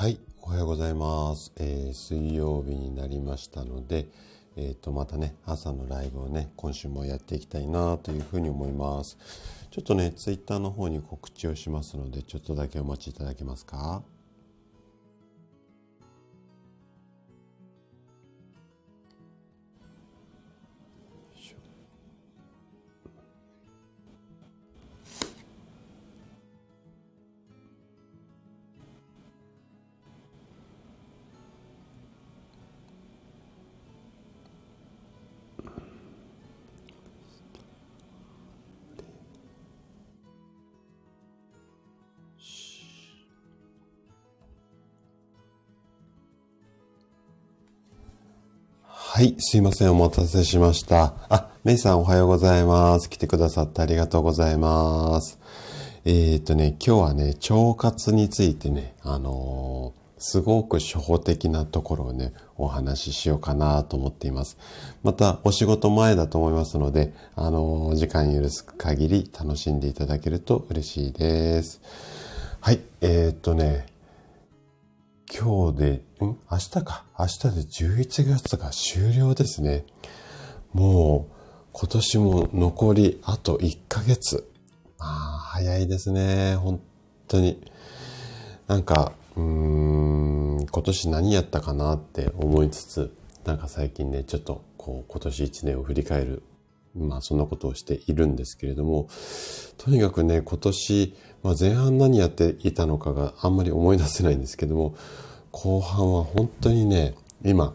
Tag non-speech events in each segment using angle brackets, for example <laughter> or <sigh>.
はい、おはようございます。えー水曜日になりましたので、えっ、と、またね、朝のライブをね、今週もやっていきたいなというふうに思います。ちょっとね、ツイッターの方に告知をしますので、ちょっとだけお待ちいただけますか？はい、すいません、お待たせしました。あ、メイさんおはようございます。来てくださってありがとうございます。えっ、とね、今日はね、腸活についてね、あのーすごく初歩的なところをね、お話ししようかなと思っています。また、お仕事前だと思いますので、あのー時間許す限り楽しんでいただけると嬉しいです。はい、えっ、とね、今日で、ん？明日か。明日で11月が終了ですね。もう、今年も残りあと1ヶ月。まあ、早いですね。本当に。なんか、うーん、今年何やったかなって思いつつ、なんか最近ね、ちょっとこう、今年1年を振り返る。まあ、そんなことをしているんですけれども、とにかくね、今年、まあ、前半何やっていたのかがあんまり思い出せないんですけども、後半は本当にね、今、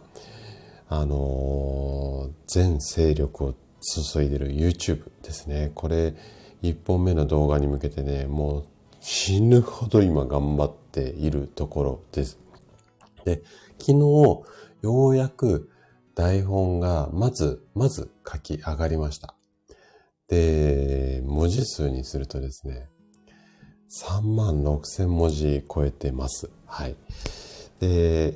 あのー全勢力を注いでる YouTube ですね。これ、1本目の動画に向けてね、もう死ぬほど今頑張っているところです。で、昨日、ようやく台本がまず、まず書き上がりました。で、文字数にするとですね、3万6千文字超えてます。はい。で、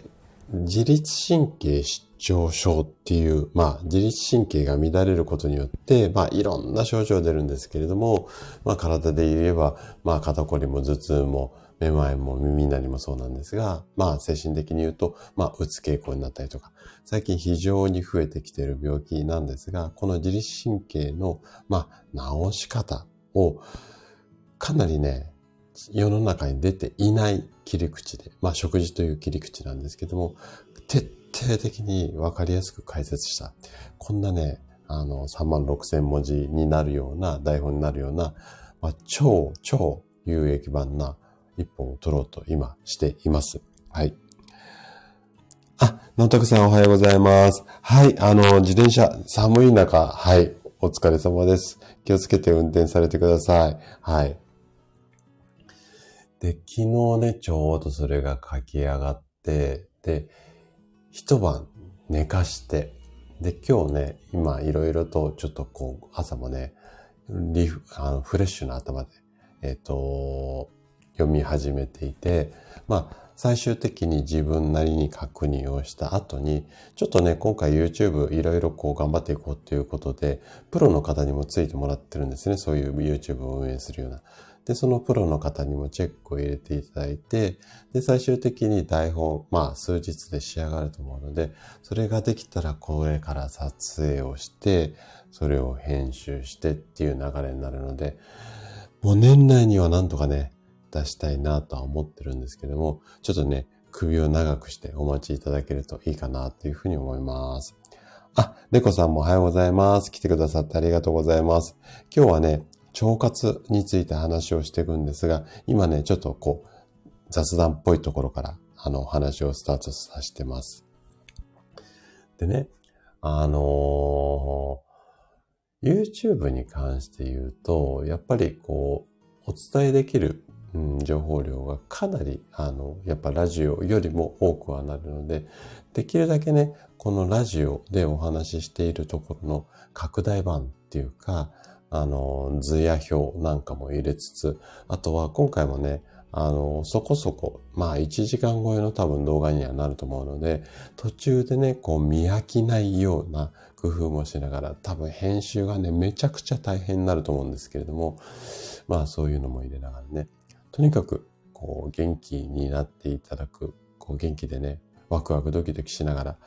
自律神経失調症っていう、まあ、自律神経が乱れることによって、まあ、いろんな症状出るんですけれども、まあ、体で言えば、まあ、肩こりも頭痛も、めまいも耳鳴りもそうなんですが、まあ、精神的に言うと、まあ、うつ傾向になったりとか、最近非常に増えてきている病気なんですが、この自律神経の、まあ、治し方を、かなりね、世の中に出ていない切り口で、まあ食事という切り口なんですけども、徹底的にわかりやすく解説した。こんなね、あの、3万6千文字になるような、台本になるような、まあ、超、超有益版な一本を取ろうと今しています。はい。あ、のんたくさんおはようございます。はい、あの、自転車、寒い中、はい、お疲れ様です。気をつけて運転されてください。はい。で、昨日ね、ちょうどそれが書き上がって、で、一晩寝かして、で、今日ね、今いろいろとちょっとこう、朝もね、リフ、あの、フレッシュな頭で、えっ、と、読み始めていて、まあ、最終的に自分なりに確認をした後に、ちょっとね、今回 YouTube いろいろこう頑張っていこうっていうことで、プロの方にもついてもらってるんですね。そういう YouTube を運営するような。で、そのプロの方にもチェックを入れていただいて、で、最終的に台本、まあ、数日で仕上がると思うので、それができたらこれから撮影をして、それを編集してっていう流れになるので、もう年内にはなんとかね、出したいなとは思ってるんですけども、ちょっとね、首を長くしてお待ちいただけるといいかなというふうに思います。あ、レコさんもおはようございます。来てくださってありがとうございます。今日はね、腸活について話をしていくんですが、今ね、ちょっとこう、雑談っぽいところから、あの、話をスタートさせてます。でね、あのー YouTube に関して言うと、やっぱりこう、お伝えできる、うん、情報量がかなり、あの、やっぱラジオよりも多くはなるので、できるだけね、このラジオでお話ししているところの拡大版っていうか、あの、図や表なんかも入れつつ、あとは今回もね、あの、そこそこ、まあ1時間超えの多分動画にはなると思うので、途中でね、こう見飽きないような工夫もしながら、多分編集がね、めちゃくちゃ大変になると思うんですけれども、まあそういうのも入れながらね、とにかく、こう、元気になっていただく、こう、元気でね、ワクワクドキドキしながら、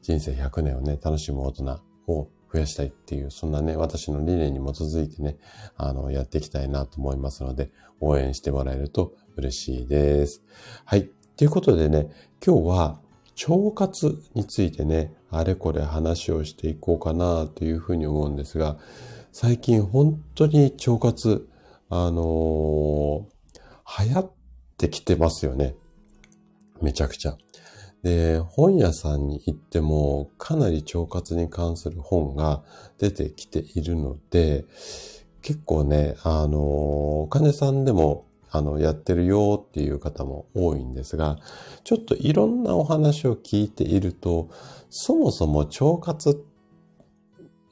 人生100年をね、楽しむ大人を増やしたいっていう、そんなね、私の理念に基づいてね、あの、やっていきたいなと思いますので、応援してもらえると嬉しいです。はい。ということでね、今日は、腸活についてね、あれこれ話をしていこうかなというふうに思うんですが、最近本当に腸活、あのー、流行ってきてますよね。めちゃくちゃ。で、本屋さんに行ってもかなり腸活に関する本が出てきているので、結構ね、あの、患者さんでもあの、やってるよっていう方も多いんですが、ちょっといろんなお話を聞いていると、そもそも腸活っ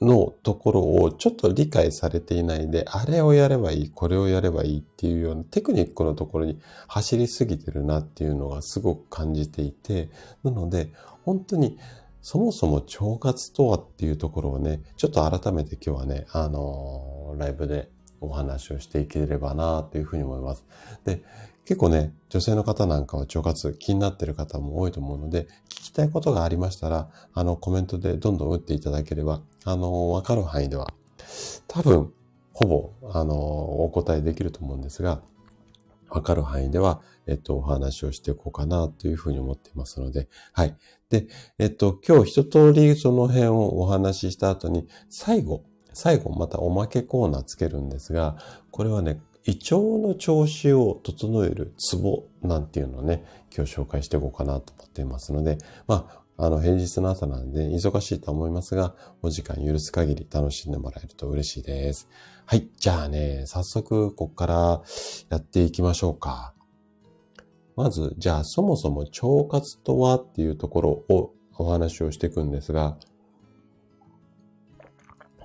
のところをちょっと理解されていないで、あれをやればいい、これをやればいいっていうようなテクニックのところに走りすぎてるなっていうのがすごく感じていて、なので、本当にそもそも腸活とはっていうところをね、ちょっと改めて今日はね、あのー、ライブでお話をしていければなというふうに思います。で、結構ね、女性の方なんかは腸活気になってる方も多いと思うので、聞きたいことがありましたら、あの、コメントでどんどん打っていただければ、あの、わかる範囲では、多分、ほぼ、あの、お答えできると思うんですが、わかる範囲では、えっと、お話をしていこうかなというふうに思っていますので、はい。で、えっと、今日一通りその辺をお話しした後に、最後、最後またおまけコーナーつけるんですが、これはね、胃腸の調子を整えるツボなんていうのをね、今日紹介していこうかなと思っていますので、まあ、あの、平日の朝なんで忙しいと思いますが、お時間許す限り楽しんでもらえると嬉しいです。はい。じゃあね、早速、ここからやっていきましょうか。まず、じゃあ、そもそも腸活とはっていうところをお話をしていくんですが、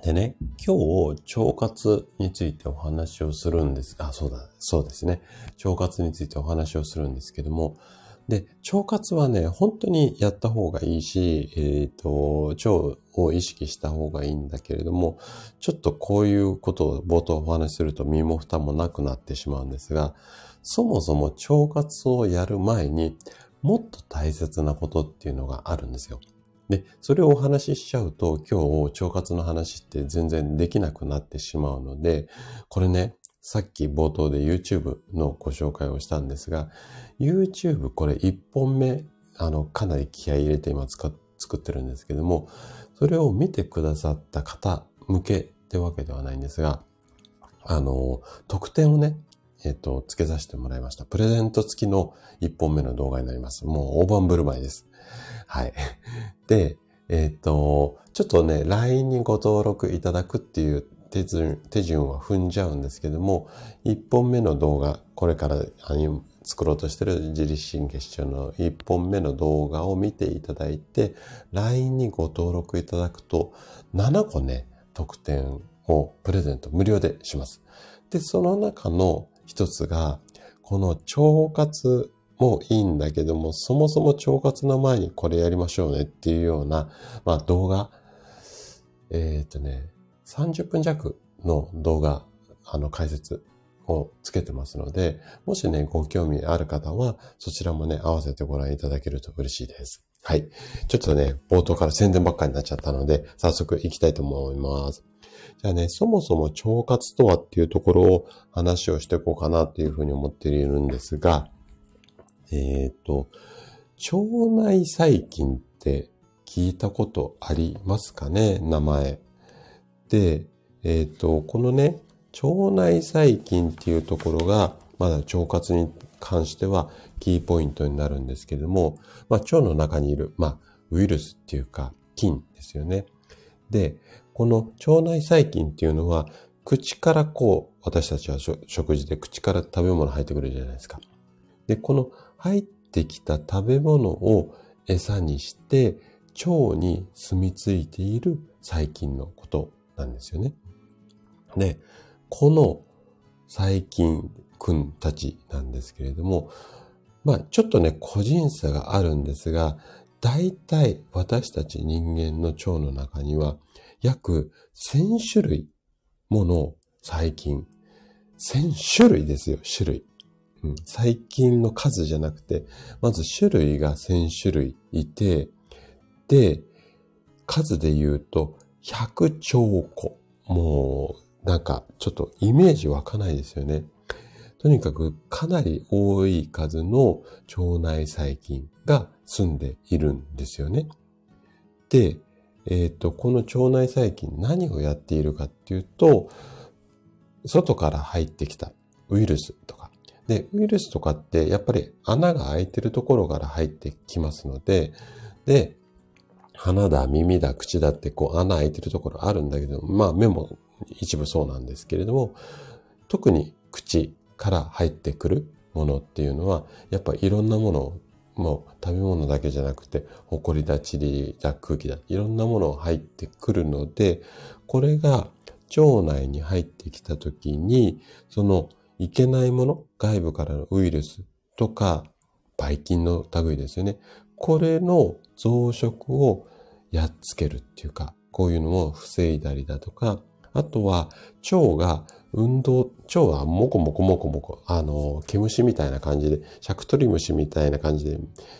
でね、今日、腸活についてお話をするんです。あ、そうだ、そうですね。腸活についてお話をするんですけども、で、腸活はね、本当にやった方がいいし、えっ、ー、と、腸を意識した方がいいんだけれども、ちょっとこういうことを冒頭お話しすると身も蓋もなくなってしまうんですが、そもそも腸活をやる前にもっと大切なことっていうのがあるんですよ。で、それをお話ししちゃうと、今日、腸活の話って全然できなくなってしまうので、これね、さっき冒頭で YouTube のご紹介をしたんですが、YouTube これ1本目、あの、かなり気合入れて今作ってるんですけども、それを見てくださった方向けってわけではないんですが、あの、特典をね、えっ、と、付けさせてもらいました。プレゼント付きの1本目の動画になります。もう大盤振る舞いです。はい。<laughs> で、えっ、ー、と、ちょっとね、LINE にご登録いただくっていう手順手順は踏んじゃうんですけども、1本目の動画、これから作ろうとしてる自律神経失調の1本目の動画を見ていただいて、LINE にご登録いただくと、7個ね、特典をプレゼント無料でします。で、その中の一つが、この腸活もいいんだけども、そもそも腸活の前にこれやりましょうねっていうような、まあ動画、えっ、ー、とね、30分弱の動画、あの解説をつけてますので、もしね、ご興味ある方は、そちらもね、合わせてご覧いただけると嬉しいです。はい。ちょっとね、冒頭から宣伝ばっかりになっちゃったので、早速行きたいと思います。じゃあね、そもそも腸活とはっていうところを話をしていこうかなっていうふうに思っているんですが、えっ、ー、と、腸内細菌って聞いたことありますかね？名前。で、えっ、ー、と、このね、腸内細菌っていうところが、まだ腸活に関してはキーポイントになるんですけれども、まあ、腸の中にいる、まあ、ウイルスっていうか、菌ですよね。で、この腸内細菌っていうのは、口からこう、私たちは食事で口から食べ物入ってくるじゃないですか。で、この入ってきた食べ物を餌にして腸に住み着いている細菌のことなんですよね。で、この細菌くんたちなんですけれども、まあちょっとね個人差があるんですが、大体私たち人間の腸の中には約1000種類もの細菌、1000種類ですよ、種類。うん、細菌の数じゃなくて、まず種類が1000種類いて、で、数で言うと100兆個。もう、なんかちょっとイメージ湧かないですよね。とにかくかなり多い数の腸内細菌が住んでいるんですよね。で、えっ、ー、と、この腸内細菌何をやっているかっていうと、外から入ってきたウイルスとか。で、ウイルスとかってやっぱり穴が開いてるところから入ってきますので、で、鼻だ、耳だ、口だってこう穴開いてるところあるんだけど、まあ目も一部そうなんですけれども、特に口から入ってくるものっていうのは、やっぱいろんなものをもう食べ物だけじゃなくて、埃だ、塵だ、空気だ、いろんなものを入ってくるので、これが腸内に入ってきたときに、そのいけないもの、外部からのウイルスとか、ばい菌の類ですよね。これの増殖をやっつけるっていうか、こういうのを防いだりだとか、あとは腸が運動、腸はもこもこもこもこ、あの、毛虫みたいな感じで、シャクトリムシみたいな感じで、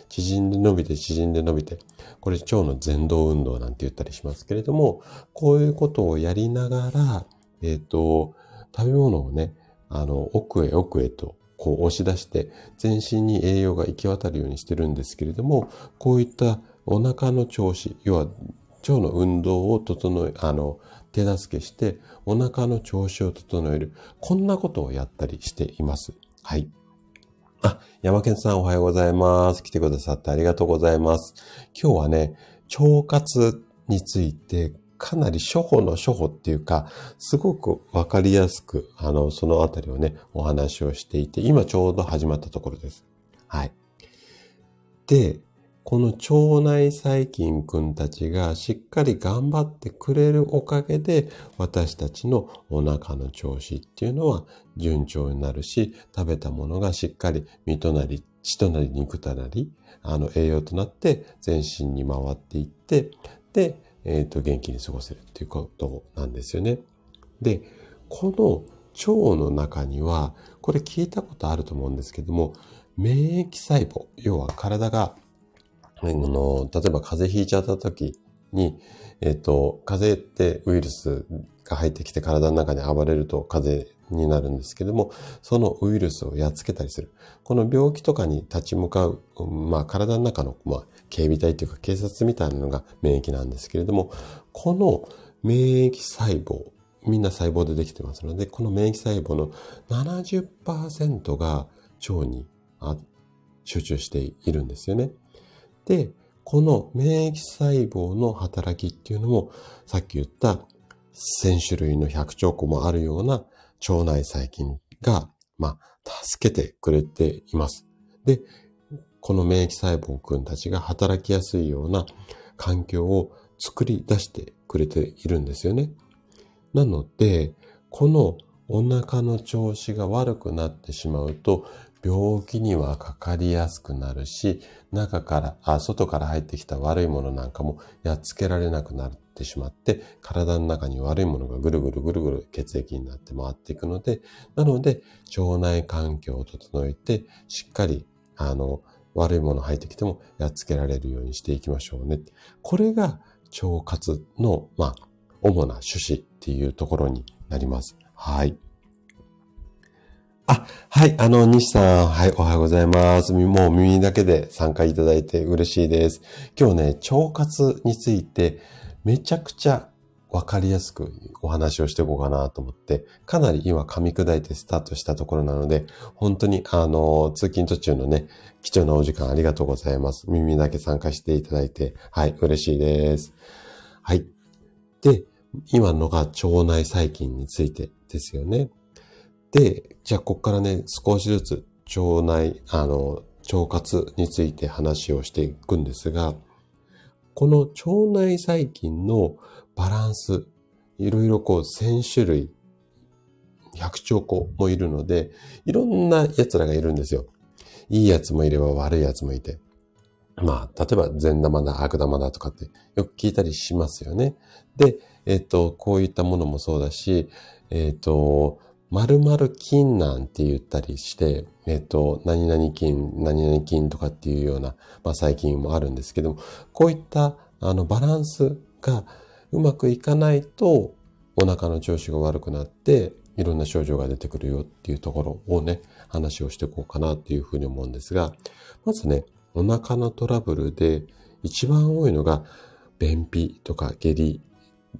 縮んで伸びて縮んで伸びて、これ腸の前動運動なんて言ったりしますけれども、こういうことをやりながら、えっ、ー、と、食べ物をね、あの、奥へ奥へと、こう押し出して、全身に栄養が行き渡るようにしてるんですけれども、こういったお腹の調子、要は腸の運動を整え、あの、手助けして、お腹の調子を整える。こんなことをやったりしています。はい。あ、山健さんおはようございます。来てくださってありがとうございます。今日はね、腸活についてかなり初歩の初歩っていうか、すごくわかりやすく、あの、そのあたりをね、お話をしていて、今ちょうど始まったところです。はい。で、この腸内細菌くんたちがしっかり頑張ってくれるおかげで、私たちのお腹の調子っていうのは順調になるし、食べたものがしっかり身となり、血となり肉となり、あの栄養となって全身に回っていって、で、えっ、ー、と、元気に過ごせるっていうことなんですよね。で、この腸の中には、これ聞いたことあると思うんですけども、免疫細胞、要は体が、あの、例えば風邪ひいちゃった時に、えっ、ー、と、風邪ってウイルスが入ってきて体の中に暴れると風邪になるんですけども、そのウイルスをやっつけたりする。この病気とかに立ち向かう、まあ体の中の、まあ、警備隊というか警察みたいなのが免疫なんですけれども、この免疫細胞、みんな細胞でできてますので、この免疫細胞の70%が腸に集中しているんですよね。で、この免疫細胞の働きっていうのも、さっき言った1000種類の100兆個もあるような腸内細菌が、まあ、助けてくれています。で、この免疫細胞くんたちが働きやすいような環境を作り出してくれているんですよね。なので、このお腹の調子が悪くなってしまうと、病気にはかかりやすくなるし、中から、あ、外から入ってきた悪いものなんかもやっつけられなくなってしまって、体の中に悪いものがぐるぐるぐるぐる血液になって回っていくので、なので、腸内環境を整えて、しっかり、あの、悪いもの入ってきてもやっつけられるようにしていきましょうね。これが腸活の、まあ、主な趣旨っていうところになります。はい。あ、はい、あの、西さん、はい、おはようございます。もう耳だけで参加いただいて嬉しいです。今日ね、腸活についてめちゃくちゃわかりやすくお話をしていこうかなと思って、かなり今噛み砕いてスタートしたところなので、本当にあの、通勤途中のね、貴重なお時間ありがとうございます。耳だけ参加していただいて、はい、嬉しいです。はい。で、今のが腸内細菌についてですよね。で、じゃあここからね、少しずつ腸内、あの、腸活について話をしていくんですが、この腸内細菌のバランス、いろいろこう1000種類、100兆個もいるので、いろんな奴らがいるんですよ。いいやつもいれば悪いやつもいて。まあ、例えば善玉だ、悪玉だとかってよく聞いたりしますよね。で、えっ、と、こういったものもそうだし、えっ、ー、と、〇〇菌なんて言ったりして、えっ、と、何々菌、何々菌とかっていうような、まあ、細菌もあるんですけども、こういったあのバランスがうまくいかないと、お腹の調子が悪くなって、いろんな症状が出てくるよっていうところをね、話をしていこうかなっていうふうに思うんですが、まずね、お腹のトラブルで一番多いのが便秘とか下痢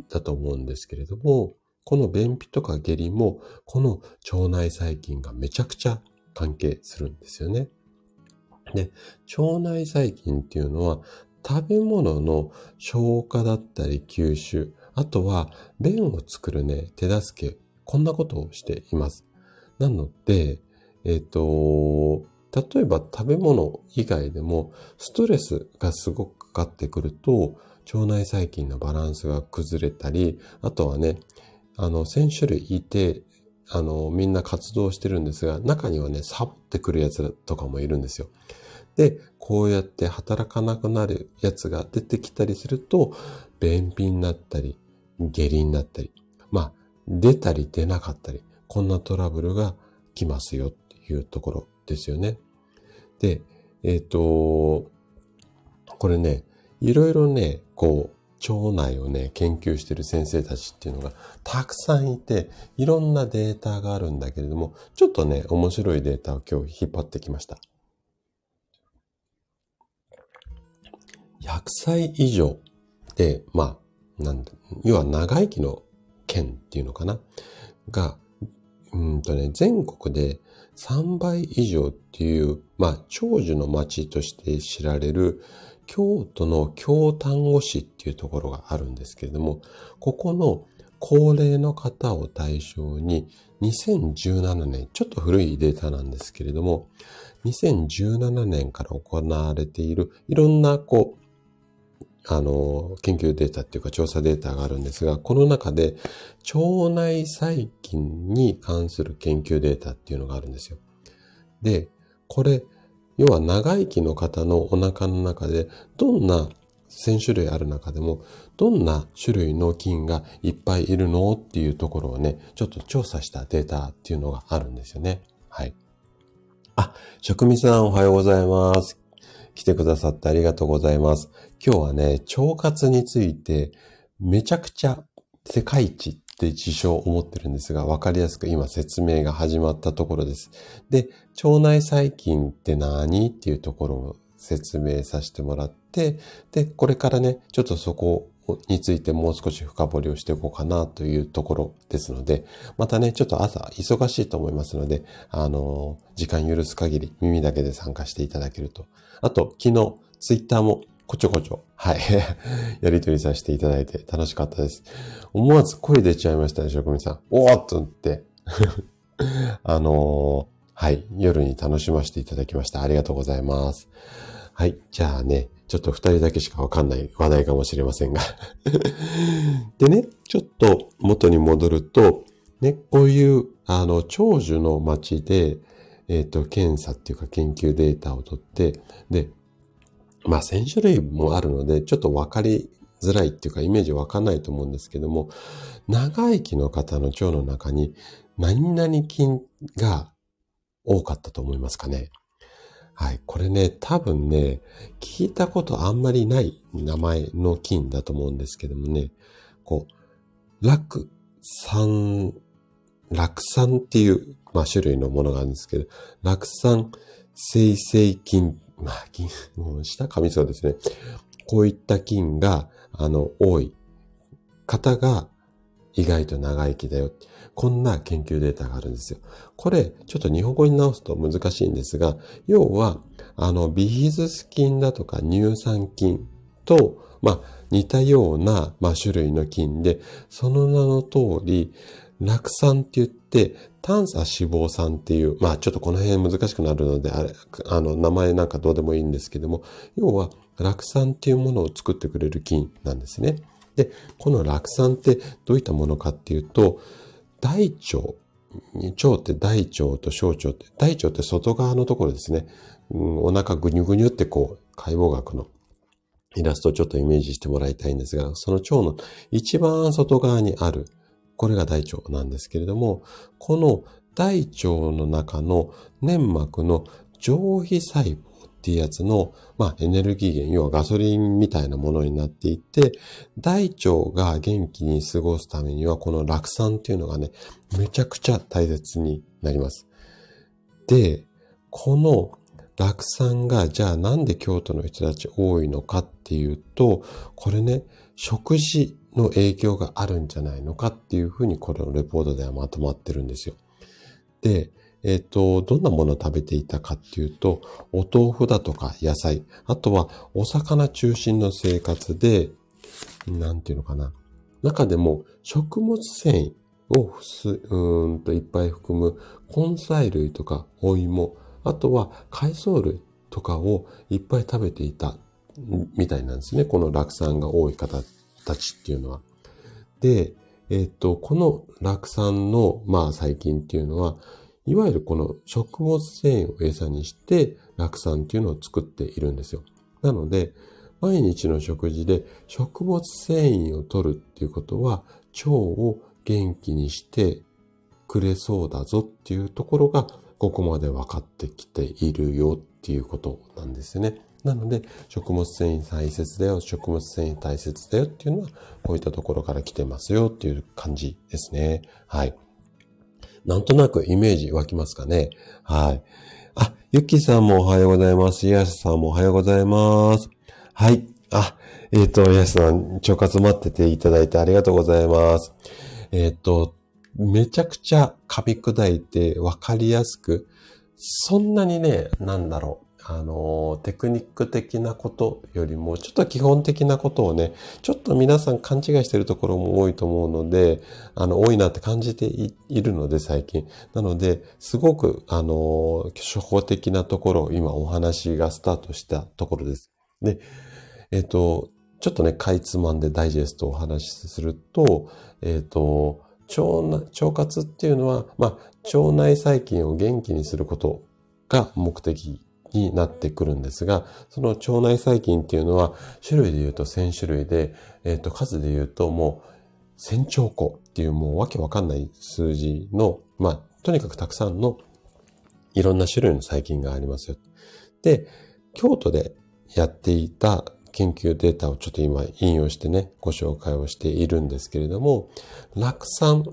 だと思うんですけれども、この便秘とか下痢も、この腸内細菌がめちゃくちゃ関係するんですよね。で、腸内細菌っていうのは、食べ物の消化だったり吸収、あとは便を作るね、手助け、こんなことをしています。なので、えっ、ー、と、例えば食べ物以外でもストレスがすごくかかってくると腸内細菌のバランスが崩れたり、あとはね、あの、1000種類いて、あの、みんな活動してるんですが、中にはね、サボってくるやつとかもいるんですよ。で、こうやって働かなくなるやつが出てきたりすると、便秘になったり、下痢になったり、まあ、出たり出なかったり、こんなトラブルが来ますよっていうところですよね。で、えっ、ー、と、これね、いろいろね、こう、腸内をね、研究してる先生たちっていうのがたくさんいて、いろんなデータがあるんだけれども、ちょっとね、面白いデータを今日引っ張ってきました。100歳以上で、まあ、なん要は長生きの県っていうのかな？が、うんとね、全国で3倍以上っていう、まあ、長寿の町として知られる京都の京丹後市っていうところがあるんですけれども、ここの高齢の方を対象に2017年、ちょっと古いデータなんですけれども、2017年から行われているいろんなこう、あの、研究データっていうか調査データがあるんですが、この中で腸内細菌に関する研究データっていうのがあるんですよ。で、これ、要は長生きの方のお腹の中でどんな1000種類ある中でもどんな種類の菌がいっぱいいるのっていうところをね、ちょっと調査したデータっていうのがあるんですよね。はい。あ、職味さんおはようございます。来てくださってありがとうございます。今日はね、腸活についてめちゃくちゃ世界一って自称思ってるんですが、わかりやすく今説明が始まったところです。で、腸内細菌って何っていうところを説明させてもらって、で、これからね、ちょっとそこについてもう少し深掘りをしていこうかなというところですので、またね、ちょっと朝忙しいと思いますので、あの、時間許す限り耳だけで参加していただけると。あと、昨日、ツイッターもこちょこちょ、はい。<laughs> やりとりさせていただいて楽しかったです。思わず声出ちゃいましたね、職人さん。おーっとって。<laughs> あのー、はい。夜に楽しませていただきました。ありがとうございます。はい。じゃあね、ちょっと二人だけしかわかんない話題かもしれませんが <laughs> でね、ちょっと元に戻ると、ね、こういう、あの、長寿の街で、えっ、ー、と、検査っていうか研究データを取って、で、まあ1000種類もあるので、ちょっとわかりづらいっていうかイメージわかんないと思うんですけども、長生きの方の腸の中に何々菌が多かったと思いますかね？はい。これね、多分ね、聞いたことあんまりない名前の菌だと思うんですけどもね、こう、酪酸、酪酸っていう、まあ、種類のものがあるんですけど、酪酸生成菌まあ、菌、<laughs> もう下噛みそうですね。こういった菌が、あの、多い方が意外と長生きだよ。こんな研究データがあるんですよ。これ、ちょっと日本語に直すと難しいんですが、要は、あの、ビヒズス菌だとか乳酸菌と、まあ、似たような、まあ、種類の菌で、その名の通り、酪酸って言って、炭素脂肪酸っていう、まあちょっとこの辺難しくなるので、あれ、あの、名前なんかどうでもいいんですけども、要は、酪酸っていうものを作ってくれる菌なんですね。で、この酪酸ってどういったものかっていうと、大腸、腸って大腸と小腸って、大腸って外側のところですね。うん、お腹ぐにゅぐにゅってこう、解剖学のイラストをちょっとイメージしてもらいたいんですが、その腸の一番外側にあるこれが大腸なんですけれども、この大腸の中の粘膜の上皮細胞っていうやつの、まあ、エネルギー源、要はガソリンみたいなものになっていて、大腸が元気に過ごすためには、この酪酸っていうのがね、めちゃくちゃ大切になります。で、この酪酸が、じゃあなんで京都の人たち多いのかっていうと、これね、食事の影響があるんじゃないのかっていうふうにこれのレポートではまとまってるんですよ。で、えっ、ー、と、どんなものを食べていたかっていうと、お豆腐だとか野菜、あとはお魚中心の生活で、なんていうのかな。中でも食物繊維をうんといっぱい含む根菜類とかお芋、あとは海藻類とかをいっぱい食べていたみたいなんですね。この酪酸が多い方ったちっていうのは。で、えっ、と、この酪酸の、まあ、細菌っていうのは、いわゆるこの食物繊維を餌にして酪酸っていうのを作っているんですよ。なので、毎日の食事で食物繊維を取るっていうことは腸を元気にしてくれそうだぞっていうところがここまで分かってきているよっていうことなんですね。なので、食物繊維大切だよ、食物繊維大切だよっていうのは、こういったところから来てますよっていう感じですね。はい。なんとなくイメージ湧きますかね。はい。あ、ゆきさんもおはようございます。いやしさんもおはようございます。はい。あ、えっ、ー、と、やしさん、腸活待ってていただいてありがとうございます。えっ、ー、と、めちゃくちゃ噛み砕いてわかりやすく、そんなにね、なんだろう。あの、テクニック的なことよりも、ちょっと基本的なことをね、ちょっと皆さん勘違いしてるところも多いと思うので、あの、多いなって感じているので、最近。なので、すごく、あの、初歩的なところ今お話がスタートしたところです。で、えっ、と、ちょっとね、かいつまんでダイジェストをお話しすると、えっ、と、腸腸活っていうのは、まあ、腸内細菌を元気にすることが目的になってくるんですが、その腸内細菌っていうのは、種類で言うと1000種類で、えっ、ー、と、数で言うともう、1000兆個っていうもうわけわかんない数字の、まあ、とにかくたくさんのいろんな種類の細菌がありますよ。で、京都でやっていた研究データをちょっと今引用してね、ご紹介をしているんですけれども、酪酸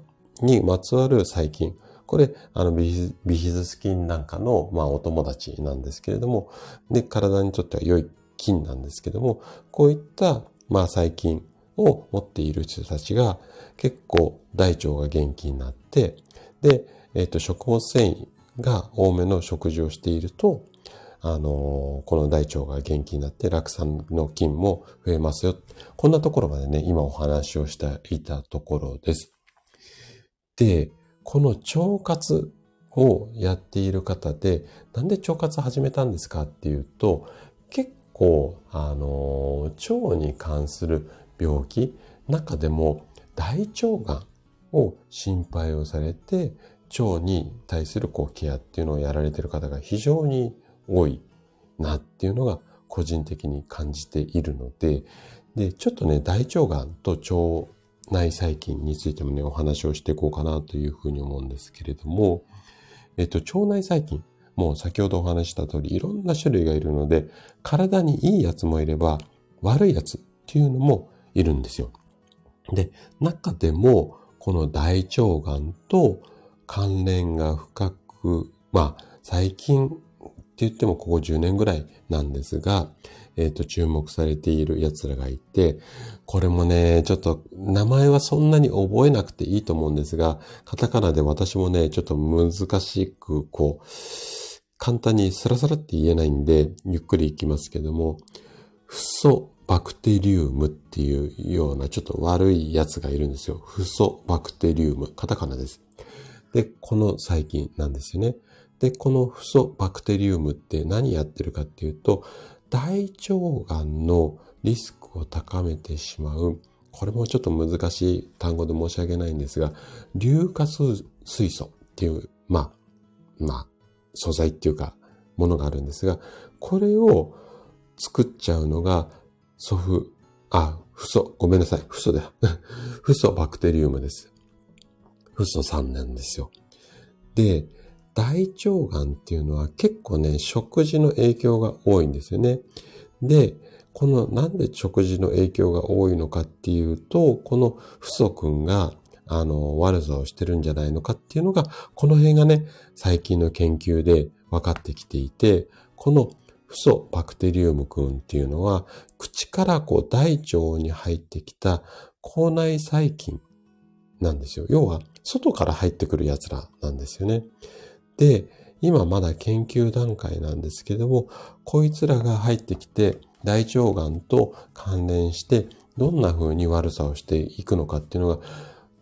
にまつわる細菌、これ、あのビ、ビヒズス菌なんかの、まあ、お友達なんですけれども、で、体にとっては良い菌なんですけども、こういった、まあ、細菌を持っている人たちが、結構大腸が元気になって、で、えっ、ー、と、食物繊維が多めの食事をしていると、あのこの大腸が元気になって酪酸の菌も増えますよ。こんなところまでね、今お話をしていたところです。で、この腸活をやっている方で、なんで腸活始めたんですかっていうと、結構、あの、腸に関する病気、中でも大腸がんを心配をされて、腸に対するこうケアっていうのをやられてる方が非常に多いなっていうのが個人的に感じているので、で、ちょっとね、大腸がんと腸内細菌についてもね、お話をしていこうかなというふうに思うんですけれども、えっと、腸内細菌、もう先ほどお話した通り、いろんな種類がいるので、体にいいやつもいれば、悪いやつっていうのもいるんですよ。で、中でも、この大腸がんと関連が深く、まあ、最近って言ってもここ10年ぐらいなんですが、えっ、ー、と、注目されている奴らがいて、これもね、ちょっと名前はそんなに覚えなくていいと思うんですが、カタカナで私もね、ちょっと難しく、こう、簡単にスラスラって言えないんで、ゆっくりいきますけども、フソバクテリウムっていうようなちょっと悪いやつがいるんですよ。フソバクテリウム。カタカナです。で、この細菌なんですよね。で、このフソバクテリウムって何やってるかっていうと、大腸がんのリスクを高めてしまう、これもちょっと難しい単語で申し訳ないんですが、硫化水素っていう、まあ、まあ、素材っていうか、ものがあるんですが、これを作っちゃうのが、ソフ、あ、フソ、ごめんなさい、フソだ。<laughs> フソバクテリウムです。フッ素酸なんですよ。で、大腸がんっていうのは結構ね、食事の影響が多いんですよね。で、このなんで食事の影響が多いのかっていうと、このフソ君があの、悪さをしてるんじゃないのかっていうのが、この辺がね、最近の研究で分かってきていて、このフソバクテリウム君っていうのは、口からこう大腸に入ってきた口内細菌なんですよ。要は、外から入ってくる奴らなんですよね。で、今まだ研究段階なんですけども、こいつらが入ってきて大腸がんと関連してどんな風に悪さをしていくのかっていうのが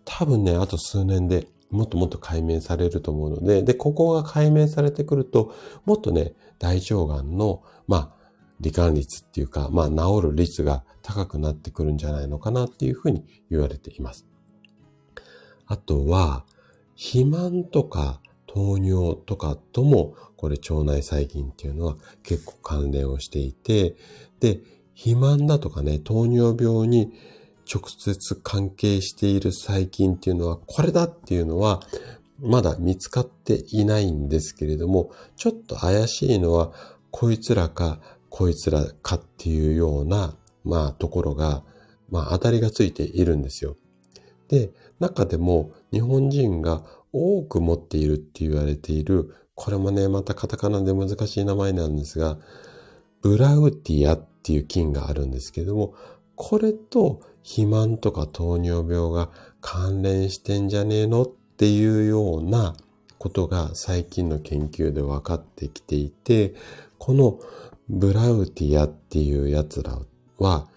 多分ね、あと数年でもっともっと解明されると思うので、で、ここが解明されてくると、もっとね、大腸がんの、まあ、罹患率っていうか、まあ、治る率が高くなってくるんじゃないのかなっていうふうに言われています。あとは、肥満とか糖尿とかとも、これ腸内細菌っていうのは結構関連をしていて、で、肥満だとかね、糖尿病に直接関係している細菌っていうのはこれだっていうのはまだ見つかっていないんですけれども、ちょっと怪しいのはこいつらかこいつらかっていうような、まあところが、まあ当たりがついているんですよ。で、中でも日本人が多く持っているって言われている、これもね、またカタカナで難しい名前なんですが、ブラウティアっていう菌があるんですけども、これと肥満とか糖尿病が関連してんじゃねえのっていうようなことが最近の研究で分かってきていて、このブラウティアっていうやつらは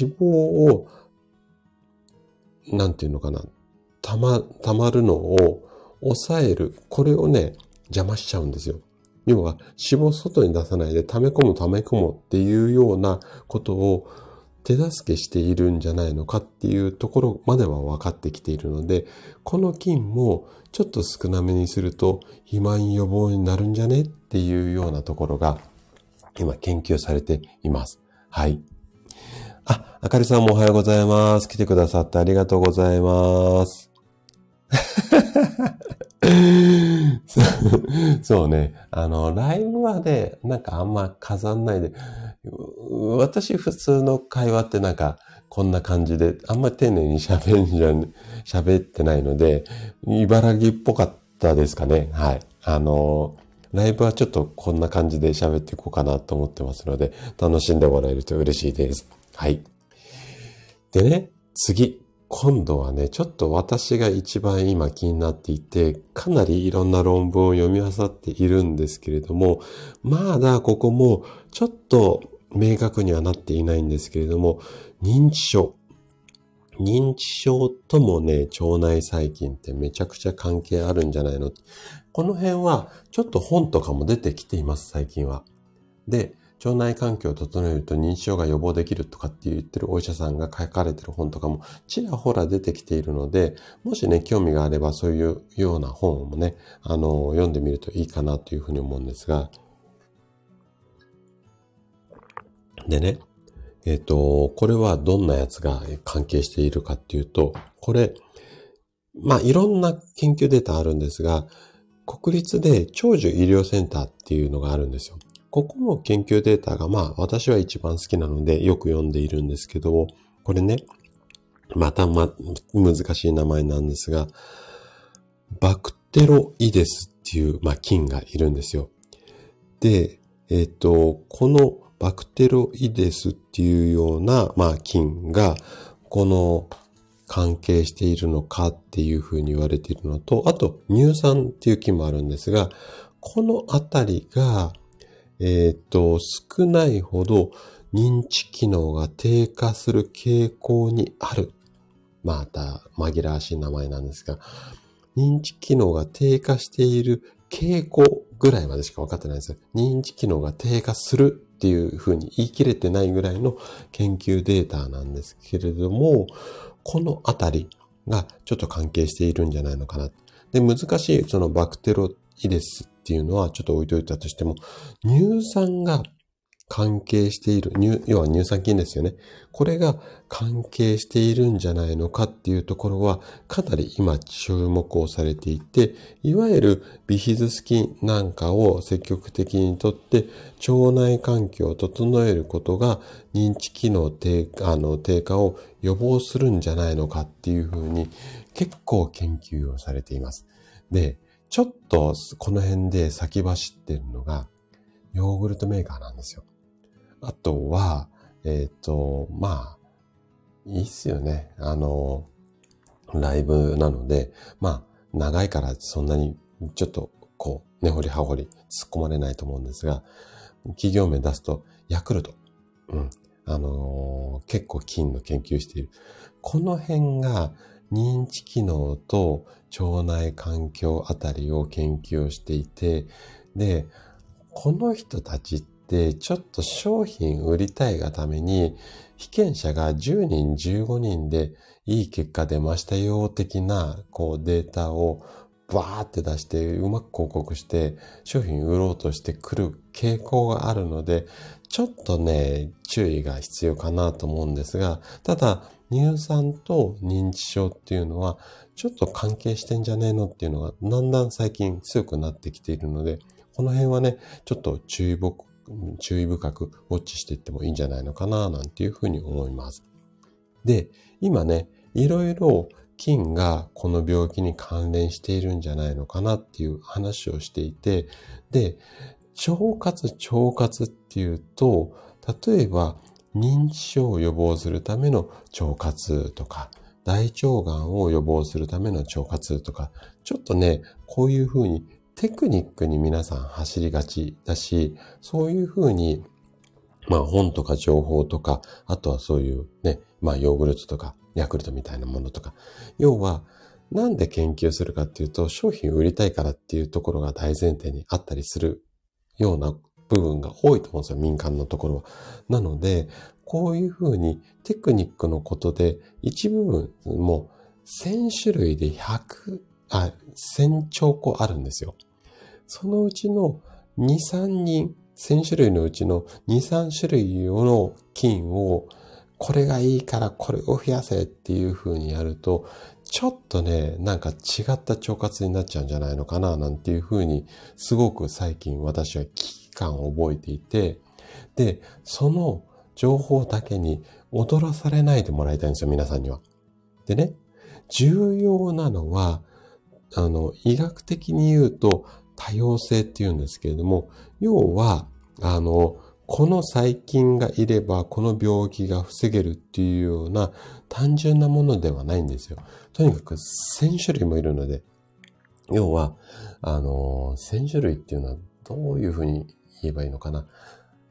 脂肪を、なんていうのかな、たま、たまるのを抑える。これをね、邪魔しちゃうんですよ。要は脂肪外に出さないで溜め込む溜め込むっていうようなことを手助けしているんじゃないのかっていうところまでは分かってきているので、この菌もちょっと少なめにすると肥満予防になるんじゃねっていうようなところが今研究されています。はい。あ、あかりさんもおはようございます。来てくださってありがとうございます。<laughs> そうね。あの、ライブはね、なんかあんま飾んないで、私普通の会話ってなんかこんな感じで、あんま丁寧に喋んじゃん、喋ってないので、茨城っぽかったですかね。はい。あの、ライブはちょっとこんな感じで喋っていこうかなと思ってますので、楽しんでもらえると嬉しいです。はい。でね、次。今度はね、ちょっと私が一番今気になっていて、かなりいろんな論文を読み漁っているんですけれども、まだここもちょっと明確にはなっていないんですけれども、認知症。認知症ともね、腸内細菌ってめちゃくちゃ関係あるんじゃないの？この辺はちょっと本とかも出てきています、最近は。で、腸内環境を整えると認知症が予防できるとかって言ってるお医者さんが書かれてる本とかもちらほら出てきているので、もしね、興味があればそういうような本もね、あの、読んでみるといいかなというふうに思うんですが、でね、えっ、ー、と、これはどんなやつが関係しているかっていうと、これ、まあ、いろんな研究データあるんですが、国立で長寿医療センターっていうのがあるんですよ。ここの研究データが、まあ、私は一番好きなのでよく読んでいるんですけど、これね、またま、難しい名前なんですが、バクテロイデスっていう、まあ、菌がいるんですよ。で、えっ、ー、と、このバクテロイデスっていうような、まあ、菌が、この関係しているのかっていうふうに言われているのと、あと、乳酸っていう菌もあるんですが、このあたりが、えっ、と、少ないほど認知機能が低下する傾向にある。また、紛らわしい名前なんですが、認知機能が低下している傾向ぐらいまでしか分かってないです。認知機能が低下するっていうふうに言い切れてないぐらいの研究データなんですけれども、このあたりがちょっと関係しているんじゃないのかな。で、難しいそのバクテロイデスっていうのはちょっと置いといたとしても、乳酸が関係している、要は乳酸菌ですよね。これが関係しているんじゃないのかっていうところは、かなり今注目をされていて、いわゆるビヒズス菌なんかを積極的にとって、腸内環境を整えることが認知機能低あの低下を予防するんじゃないのかっていうふうに結構研究をされています。で、ちょっとこの辺で先走ってるのが、ヨーグルトメーカーなんですよ。あとは、えっ、ー、と、まあ、いいっすよね。あの、ライブなので、まあ、長いからそんなにちょっとこう、根掘り葉掘り突っ込まれないと思うんですが、企業名出すと、ヤクルト。うん。あのー、結構菌の研究している。この辺が認知機能と腸内環境あたりを研究していて、で、この人たちっで、ちょっと商品売りたいがために、被験者が10人、15人でいい結果出ましたよ、的な、こうデータをバーって出して、うまく広告して、商品売ろうとしてくる傾向があるので、ちょっとね、注意が必要かなと思うんですが、ただ、乳酸と認知症っていうのは、ちょっと関係してんじゃねえのっていうのが、だんだん最近強くなってきているので、この辺はね、ちょっと注意注意深くウォッチしていってもいいんじゃないのかな、なんていうふうに思います。で、今ね、いろいろ菌がこの病気に関連しているんじゃないのかなっていう話をしていて、で、腸活、腸活っていうと、例えば認知症を予防するための腸活とか、大腸がんを予防するための腸活とか、ちょっとね、こういうふうにテクニックに皆さん走りがちだし、そういうふうに、まあ本とか情報とか、あとはそういうね、まあヨーグルトとかヤクルトみたいなものとか、要はなんで研究するかっていうと、商品を売りたいからっていうところが大前提にあったりするような部分が多いと思うんですよ、民間のところは。なので、こういうふうにテクニックのことで一部分も1000種類で100、あ、1000兆個あるんですよ。そのうちの2、3人、1000種類のうちの2、3種類の菌を、これがいいからこれを増やせっていう風にやると、ちょっとね、なんか違った腸活になっちゃうんじゃないのかな、なんていう風に、すごく最近私は危機感を覚えていて、で、その情報だけに踊らされないでもらいたいんですよ、皆さんには。でね、重要なのは、あの、医学的に言うと、多様性っていうんですけれども、要は、あの、この細菌がいればこの病気が防げるっていうような単純なものではないんですよ。とにかく1000種類もいるので、要は、あの、1000種類っていうのはどういうふうに言えばいいのかな。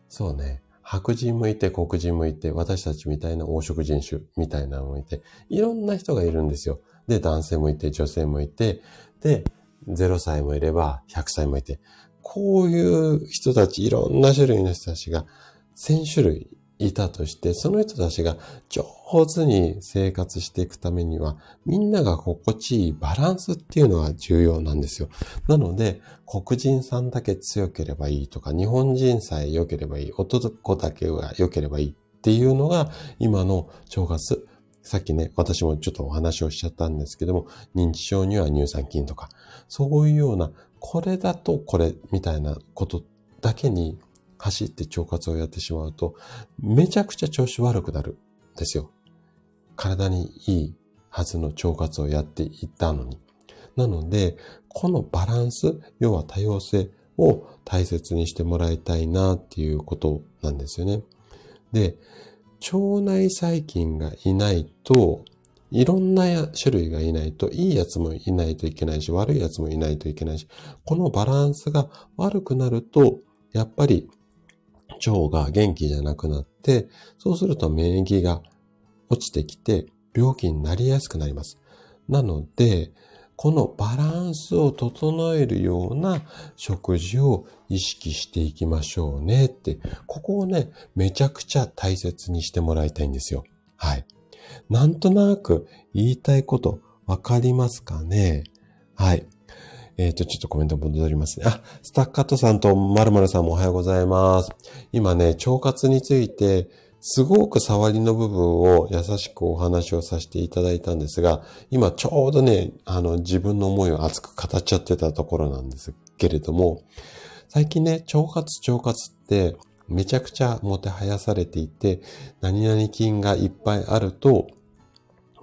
そうね。白人もいて、黒人もいて、私たちみたいな黄色人種みたいなのもいて、いろんな人がいるんですよ。で、男性もいて、女性もいて、で、0歳もいれば100歳もいて、こういう人たち、いろんな種類の人たちが1000種類いたとして、その人たちが上手に生活していくためには、みんなが心地いいバランスっていうのが重要なんですよ。なので、黒人さんだけ強ければいいとか、日本人さえ良ければいい、男だけが良ければいいっていうのが、今の腸活。さっきね、私もちょっとお話をしちゃったんですけども、認知症には乳酸菌とか、そういうような、これだとこれみたいなことだけに走って腸活をやってしまうと、めちゃくちゃ調子悪くなるんですよ。体にいいはずの腸活をやっていたのに。なので、このバランス、要は多様性を大切にしてもらいたいなっていうことなんですよね。で、腸内細菌がいないと、いろんな種類がいないと、いいやつもいないといけないし、悪いやつもいないといけないし、このバランスが悪くなると、やっぱり腸が元気じゃなくなって、そうすると免疫が落ちてきて病気になりやすくなります。なので、このバランスを整えるような食事を意識していきましょうねって、ここをね、めちゃくちゃ大切にしてもらいたいんですよ。はい。なんとなく言いたいことわかりますかね？はい。えっ、と、ちょっとコメント戻りますね。あ、スタッカットさんとまるまるさんもおはようございます。今ね、腸活について、すごく触りの部分を優しくお話をさせていただいたんですが、今ちょうどね、あの、自分の思いを熱く語っちゃってたところなんですけれども、最近ね、腸活、腸活ってめちゃくちゃもてはやされていて、何々菌がいっぱいあると、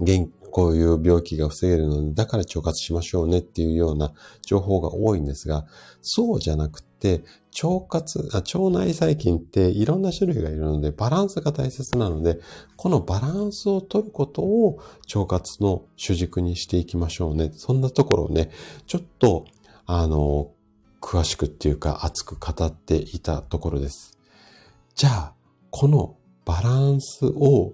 元こういう病気が防げるので、だから腸活しましょうねっていうような情報が多いんですが、そうじゃなくて、腸活あ、腸内細菌っていろんな種類がいるので、バランスが大切なので、このバランスを取ることを腸活の主軸にしていきましょうね。そんなところをね、ちょっと、あの、詳しくっていうか熱く語っていたところです。じゃあ、このバランスを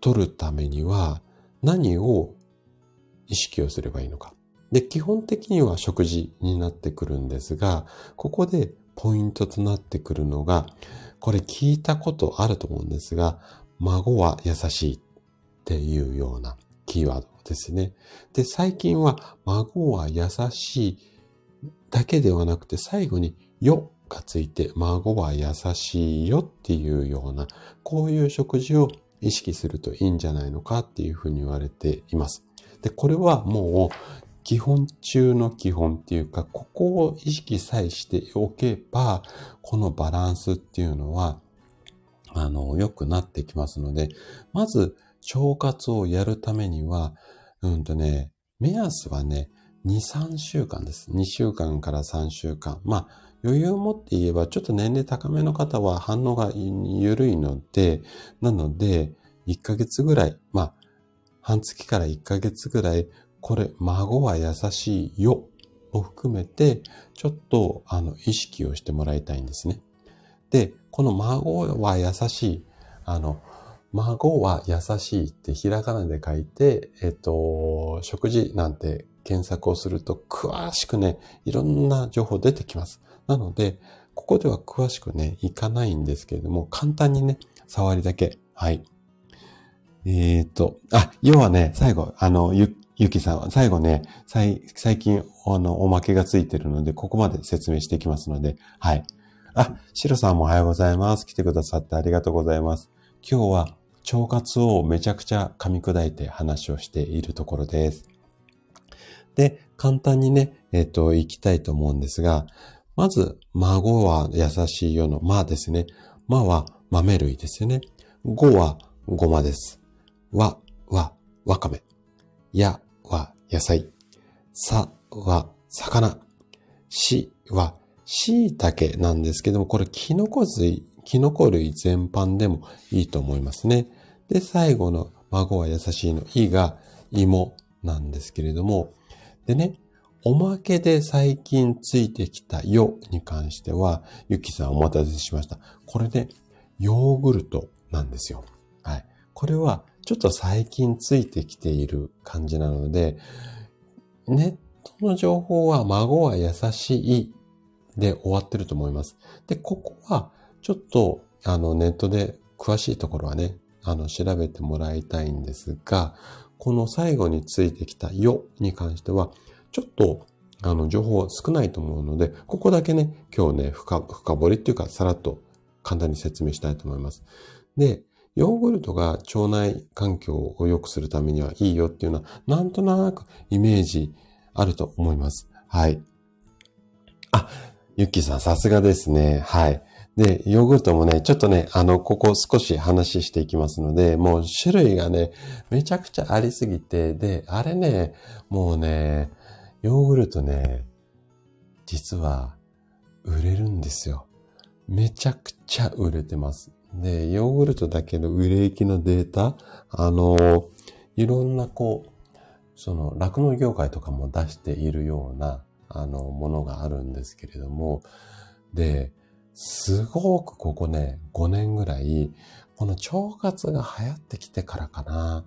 取るためには、何を意識をすればいいのか。で、基本的には食事になってくるんですが、ここでポイントとなってくるのが、これ聞いたことあると思うんですが、孫は優しいっていうようなキーワードですね。で、最近は孫は優しいだけではなくて最後によがついて孫は優しいよっていうような、こういう食事を意識するといいんじゃないのかっていうふうに言われています。で、これはもう基本中の基本っていうか、ここを意識さえしておけば、このバランスっていうのは、あの、良くなってきますので、まず、腸活をやるためには、うんとね、目安はね、2、3週間です。2週間から3週間。まあ、余裕を持って言えば、ちょっと年齢高めの方は反応が緩いので、なので、1ヶ月ぐらい、まあ、半月から1ヶ月ぐらい、これ、孫は優しいよ、を含めて、ちょっと、あの、意識をしてもらいたいんですね。で、この孫は優しい、あの、孫は優しいってひらがなで書いて、えっと、食事なんて検索をすると詳しくね、いろんな情報出てきます。なので、ここでは詳しくね、いかないんですけれども、簡単にね、触りだけ。はい。えっ、ー、と、あ、要はね、最後、あの、ゆ、ゆきさんは、最後ね、最近、あの、おまけがついてるので、ここまで説明していきますので、はい。あ、シロさんもおはようございます。来てくださってありがとうございます。今日は、腸活をめちゃくちゃ噛み砕いて話をしているところです。で、簡単にね、えっ、ー、と、行きたいと思うんですが、まず、孫は優しいよの、まですね。まは豆類ですよね。ごはごまです。わはわかめ。やは野菜。さは魚。しは椎茸なんですけども、これキノコ類、キノコ類全般でもいいと思いますね。で、最後の孫は優しいのいが芋なんですけれども、でね、おまけで最近ついてきたよに関しては、ゆきさんお待たせしました。これね、ヨーグルトなんですよ。はい。これはちょっと最近ついてきている感じなので、ネットの情報は孫は優しいで終わってると思います。で、ここはちょっとあのネットで詳しいところはね、あの調べてもらいたいんですが、この最後についてきたよに関しては、ちょっと、あの、情報は少ないと思うので、ここだけね、今日ね、深、深掘りっていうか、さらっと簡単に説明したいと思います。で、ヨーグルトが腸内環境を良くするためにはいいよっていうのは、なんとなくイメージあると思います。はい。あ、ゆっきーさん、さすがですね。はい。で、ヨーグルトもね、ちょっとね、あの、ここ少し話していきますので、もう種類がね、めちゃくちゃありすぎて、で、あれね、もうね、ヨーグルトね、実は売れるんですよ。めちゃくちゃ売れてます。で、ヨーグルトだけの売れ行きのデータ、あの、いろんなこう、その、酪農業界とかも出しているような、あの、ものがあるんですけれども、で、すごくここね、5年ぐらい、この腸活が流行ってきてからかな、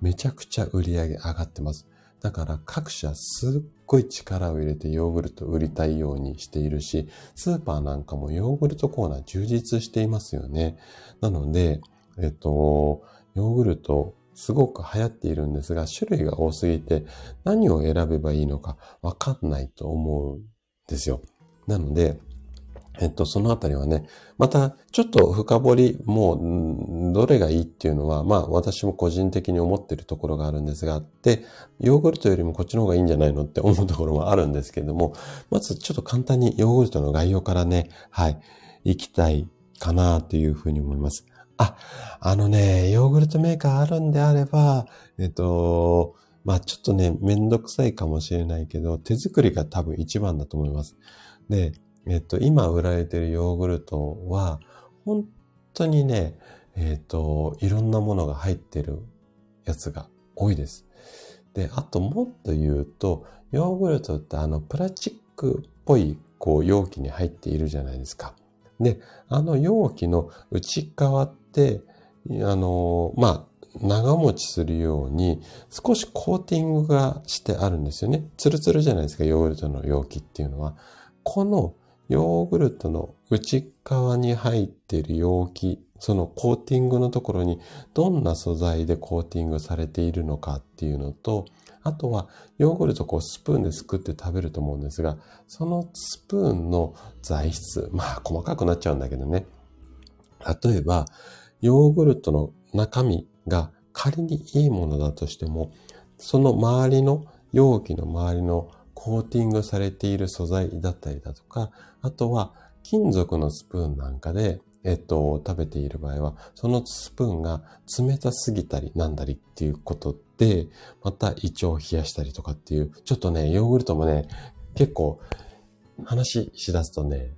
めちゃくちゃ売り上げ上がってます。だから各社すっごい力を入れてヨーグルト売りたいようにしているし、スーパーなんかもヨーグルトコーナー充実していますよね。なので、えっと、ヨーグルトすごく流行っているんですが、種類が多すぎて何を選べばいいのかわかんないと思うんですよ。なので、えっと、そのあたりはね、また、ちょっと深掘り、もう、どれがいいっていうのは、まあ、私も個人的に思ってるところがあるんですが、で、ヨーグルトよりもこっちの方がいいんじゃないのって思うところもあるんですけども、まずちょっと簡単にヨーグルトの概要からね、はい、行きたいかなというふうに思います。あ、あのね、ヨーグルトメーカーあるんであれば、えっと、まあちょっとね、めんどくさいかもしれないけど、手作りが多分一番だと思います。で、えっと、今売られてるヨーグルトは、本当にね、えっと、いろんなものが入ってるやつが多いです。で、あともっと言うと、ヨーグルトってあの、プラスチックっぽい、こう、容器に入っているじゃないですか。で、あの容器の内側って、あの、まあ、長持ちするように少しコーティングがしてあるんですよね。ツルツルじゃないですか、ヨーグルトの容器っていうのは。このヨーグルトの内側に入っている容器、そのコーティングのところにどんな素材でコーティングされているのかっていうのと、あとはヨーグルトこうスプーンですくって食べると思うんですが、そのスプーンの材質、まあ細かくなっちゃうんだけどね。例えば、ヨーグルトの中身が仮にいいものだとしても、その周りの容器の周りのコーティングされている素材だったりだとか、あとは金属のスプーンなんかで、えっと、食べている場合は、そのスプーンが冷たすぎたりなんだりっていうことで、また胃腸を冷やしたりとかっていう、ちょっとね、ヨーグルトもね、結構話しだすとね、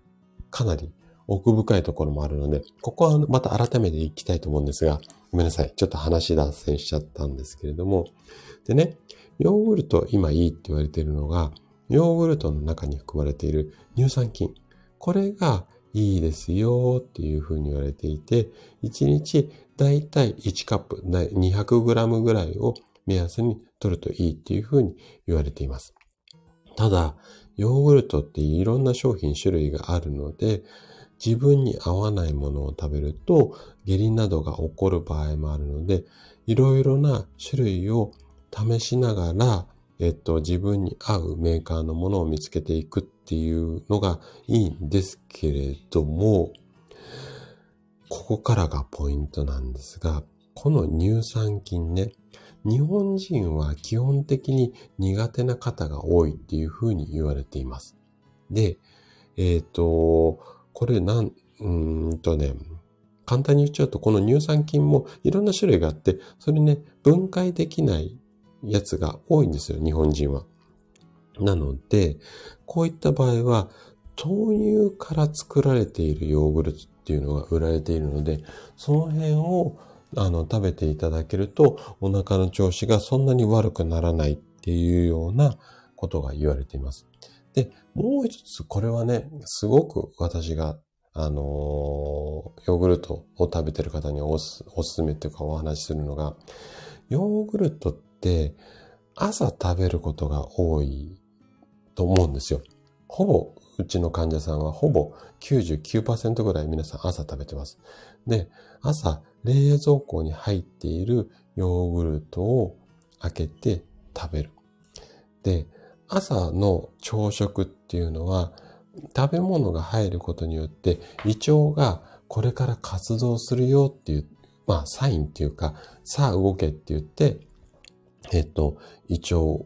かなり奥深いところもあるので、ここはまた改めていきたいと思うんですが、ごめんなさい。ちょっと話し脱線しちゃったんですけれども。でね、ヨーグルト今いいって言われているのが、ヨーグルトの中に含まれている乳酸菌。これがいいですよっていうふうに言われていて、1日だいたい1カップ、200g ぐらいを目安に取るといいっていうふうに言われています。ただ、ヨーグルトっていろんな商品種類があるので、自分に合わないものを食べると下痢などが起こる場合もあるので、いろいろな種類を試しながら、えっと、自分に合うメーカーのものを見つけていくっていうのがいいんですけれども、ここからがポイントなんですが、この乳酸菌ね、日本人は基本的に苦手な方が多いっていうふうに言われています。で、えっ、ー、と、これなん、うんとね、簡単に言っちゃうと、この乳酸菌もいろんな種類があって、それね、分解できないやつが多いんですよ、日本人は。なので、こういった場合は、豆乳から作られているヨーグルトっていうのが売られているので、その辺をあの食べていただけると、お腹の調子がそんなに悪くならないっていうようなことが言われています。で、もう一つ、これはね、すごく私が、あのー、ヨーグルトを食べてる方におすすめっていうかお話しするのが、ヨーグルトって朝食べることが多いと思うんですよ。ほぼ、うちの患者さんはほぼ99%ぐらい皆さん朝食べてます。で、朝冷蔵庫に入っているヨーグルトを開けて食べる。で、朝の朝食っていうのは、食べ物が入ることによって胃腸がこれから活動するよっていう、まあサインっていうか、さあ動けって言って、えっと、胃腸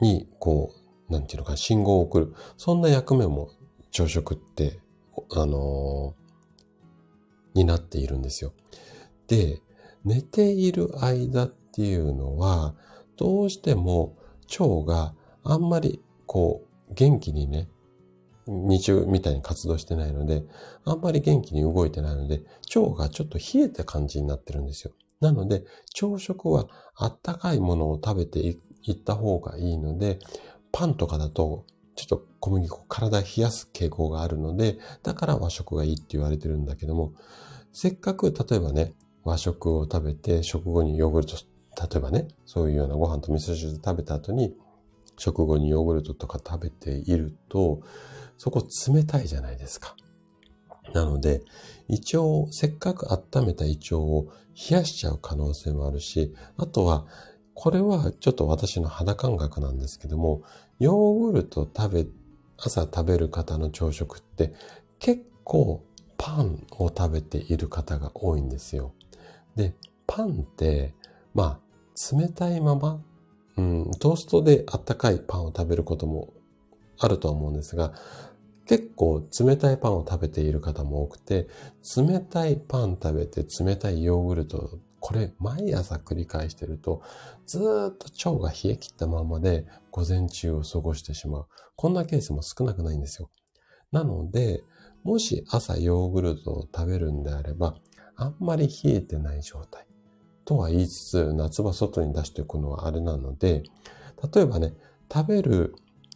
にこう、なんていうのか、信号を送る。そんな役目も朝食って、あのー、になっているんですよ。で、寝ている間っていうのは、どうしても腸があんまりこう元気にね、日中みたいに活動してないので、あんまり元気に動いてないので、腸がちょっと冷えた感じになってるんですよ。なので、朝食はあったかいものを食べていった方がいいので、パンとかだと、ちょっと小麦粉体冷やす傾向があるので、だから和食がいいって言われてるんだけども、せっかく例えばね、和食を食べて食後にヨーグルト、例えばね、そういうようなご飯と味噌汁食べた後に、食後にヨーグルトとか食べていると、そこ冷たいじゃないですか。なので、胃腸を、せっかく温めた胃腸を冷やしちゃう可能性もあるし、あとは、これはちょっと私の肌感覚なんですけども、ヨーグルト食べ、朝食べる方の朝食って結構パンを食べている方が多いんですよ。で、パンって、まあ、冷たいまま、うん、トーストであったかいパンを食べることもあるとは思うんですが、結構冷たいパンを食べている方も多くて、冷たいパン食べて冷たいヨーグルト、これ毎朝繰り返してると、ずっと腸が冷え切ったままで午前中を過ごしてしまう。こんなケースも少なくないんですよ。なので、もし朝ヨーグルトを食べるんであれば、あんまり冷えてない状態。とは言いつつ、夏場外に出しておくのはあれなので、例えばね、食べる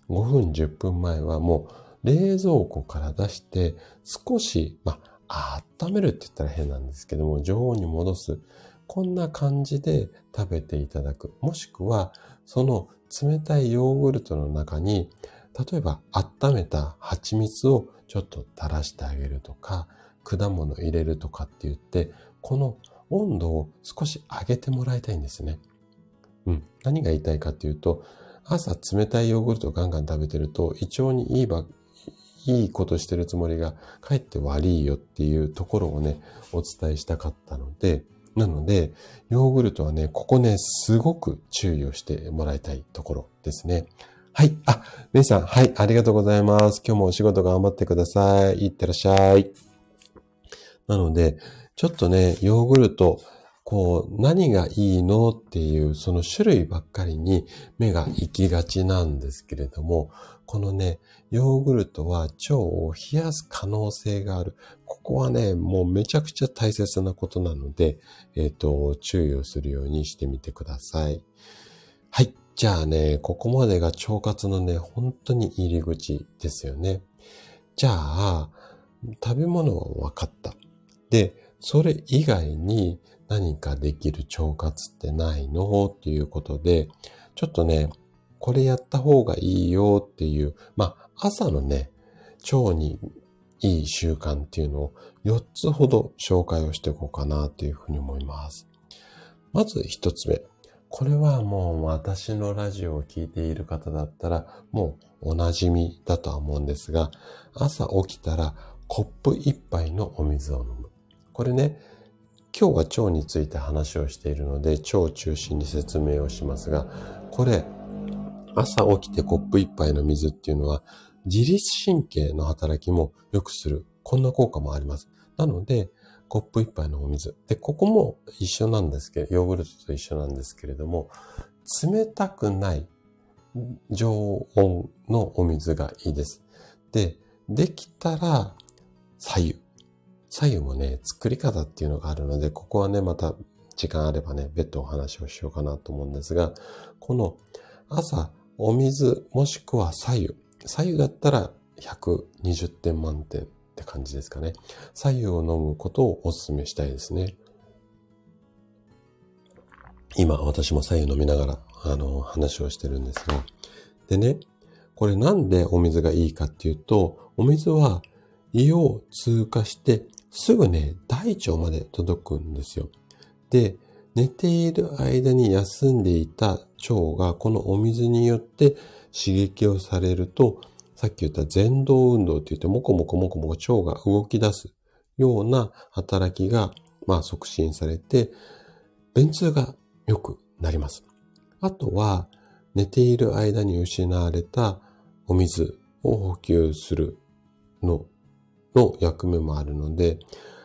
5分、10分前はもう冷蔵庫から出して少し、まあ、温めるって言ったら変なんですけども、常温に戻す。こんな感じで食べていただく。もしくは、その冷たいヨーグルトの中に、例えば温めた蜂蜜をちょっと垂らしてあげるとか、果物入れるとかって言って、この温度を少し上げてもらいたいんですね。うん。何が言いたいかっていうと、朝冷たいヨーグルトをガンガン食べてると、胃腸にいいば、いいことしてるつもりが、かえって悪いよっていうところをね、お伝えしたかったので、なので、ヨーグルトはね、ここね、すごく注意をしてもらいたいところですね。はい。あ、メイさん、はい、ありがとうございます。今日もお仕事頑張ってください。いってらっしゃい。なので、ちょっとね、ヨーグルト、こう、何がいいのっていう、その種類ばっかりに目が行きがちなんですけれども、このね、ヨーグルトは腸を冷やす可能性がある。ここはね、もうめちゃくちゃ大切なことなので、えっ、ー、と、注意をするようにしてみてください。はい。じゃあね、ここまでが腸活のね、本当に入り口ですよね。じゃあ、食べ物は分かった。で、それ以外に何かできる腸活ってないの？っていうことで、ちょっとね、これやった方がいいよっていう、まあ、朝のね、腸にいい習慣っていうのを4つほど紹介をしていこうかなというふうに思います。まず1つ目。これはもう私のラジオを聴いている方だったらもうお馴染みだとは思うんですが、朝起きたらコップ1杯のお水を飲む。これね、今日は腸について話をしているので、腸を中心に説明をしますが、これ、朝起きてコップ一杯の水っていうのは、自律神経の働きも良くする。こんな効果もあります。なので、コップ一杯のお水。で、ここも一緒なんですけど、ヨーグルトと一緒なんですけれども、冷たくない常温のお水がいいです。で、できたら、左右。左右もね、作り方っていうのがあるので、ここはね、また時間あればね、別途お話をしようかなと思うんですが、この朝、お水もしくは左右。左右だったら120点満点って感じですかね。左右を飲むことをお勧めしたいですね。今、私も左右飲みながら、あの、話をしてるんですが。でね、これなんでお水がいいかっていうと、お水は胃を通過してすぐね、大腸まで届くんですよ。で、寝ている間に休んでいた腸がこのお水によって刺激をされると、さっき言った前動運動って言って、もこもこもこもこ腸が動き出すような働きが、まあ促進されて、便通が良くなります。あとは、寝ている間に失われたお水を補給するのの役目もあるので、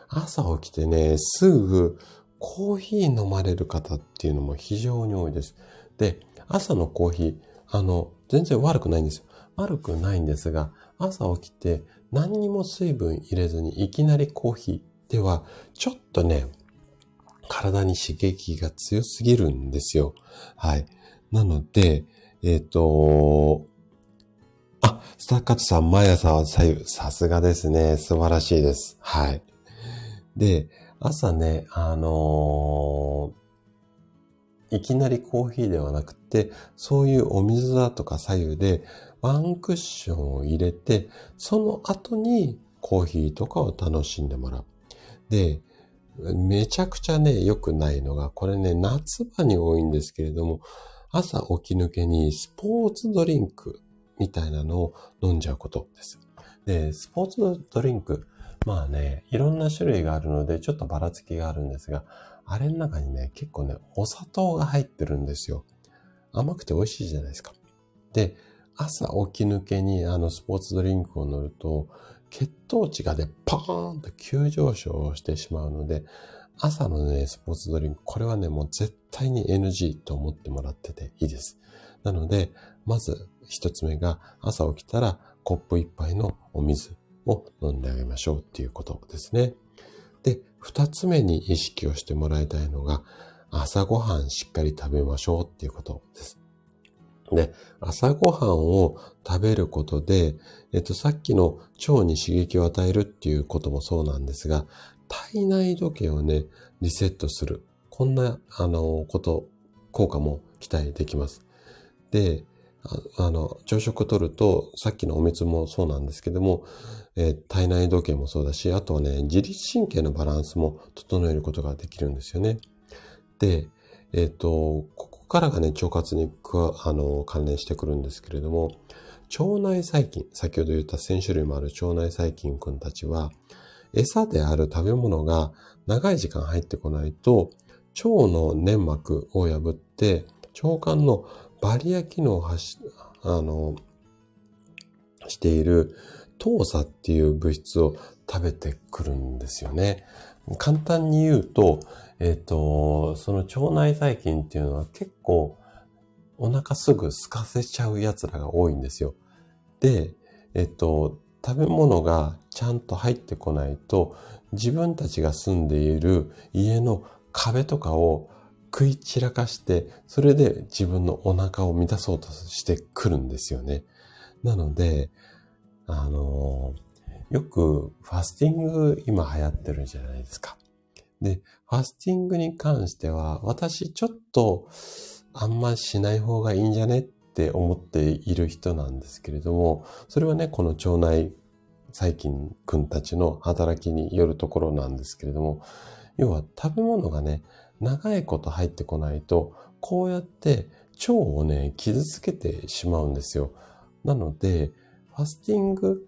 朝起きてね、すぐコーヒー飲まれる方っていうのも非常に多いです。で、朝のコーヒー、あの、全然悪くないんですよ。悪くないんですが、朝起きて何にも水分入れずにいきなりコーヒーでは、ちょっとね、体に刺激が強すぎるんですよ。はい。なので、えっ、ー、と、あ、スタッカットさん、毎朝は左右。さすがですね。素晴らしいです。はい。で、朝ね、あのー、いきなりコーヒーではなくて、そういうお水だとか左右でワンクッションを入れて、その後にコーヒーとかを楽しんでもらう。で、めちゃくちゃね、良くないのが、これね、夏場に多いんですけれども、朝起き抜けにスポーツドリンクみたいなのを飲んじゃうことです。で、スポーツドリンク、まあね、いろんな種類があるので、ちょっとばらつきがあるんですが、あれの中にね、結構ね、お砂糖が入ってるんですよ。甘くて美味しいじゃないですか。で、朝起き抜けにあのスポーツドリンクを乗ると、血糖値がね、パーンと急上昇してしまうので、朝のね、スポーツドリンク、これはね、もう絶対に NG と思ってもらってていいです。なので、まず一つ目が朝起きたらコップ一杯のお水を飲んであげましょうっていうことですね。で、二つ目に意識をしてもらいたいのが、朝ごはんしっかり食べましょうっていうことです。で、朝ごはんを食べることで、えっと、さっきの腸に刺激を与えるっていうこともそうなんですが、体内時計をね、リセットする。こんな、あの、こと、効果も期待できます。で、あの、朝食をとると、さっきのお水もそうなんですけども、えー、体内時計もそうだし、あとはね、自律神経のバランスも整えることができるんですよね。で、えっ、ー、と、ここからがね、腸活にあの関連してくるんですけれども、腸内細菌、先ほど言った1000種類もある腸内細菌くんたちは、餌である食べ物が長い時間入ってこないと、腸の粘膜を破って、腸管のバリア機能を発し、あの、している糖鎖っていう物質を食べてくるんですよね。簡単に言うと、えっ、ー、と、その腸内細菌っていうのは結構お腹すぐ空かせちゃう奴らが多いんですよ。で、えっ、ー、と、食べ物がちゃんと入ってこないと自分たちが住んでいる家の壁とかを食い散らかして、それで自分のお腹を満たそうとしてくるんですよね。なので、あのよくファスティング今流行ってるじゃないですか。で、ファスティングに関しては、私ちょっとあんましない方がいいんじゃねって思っている人なんですけれども、それはね、この腸内細菌くんたちの働きによるところなんですけれども、要は食べ物がね、長いこと入ってこないと、こうやって腸をね、傷つけてしまうんですよ。なので、ファスティング、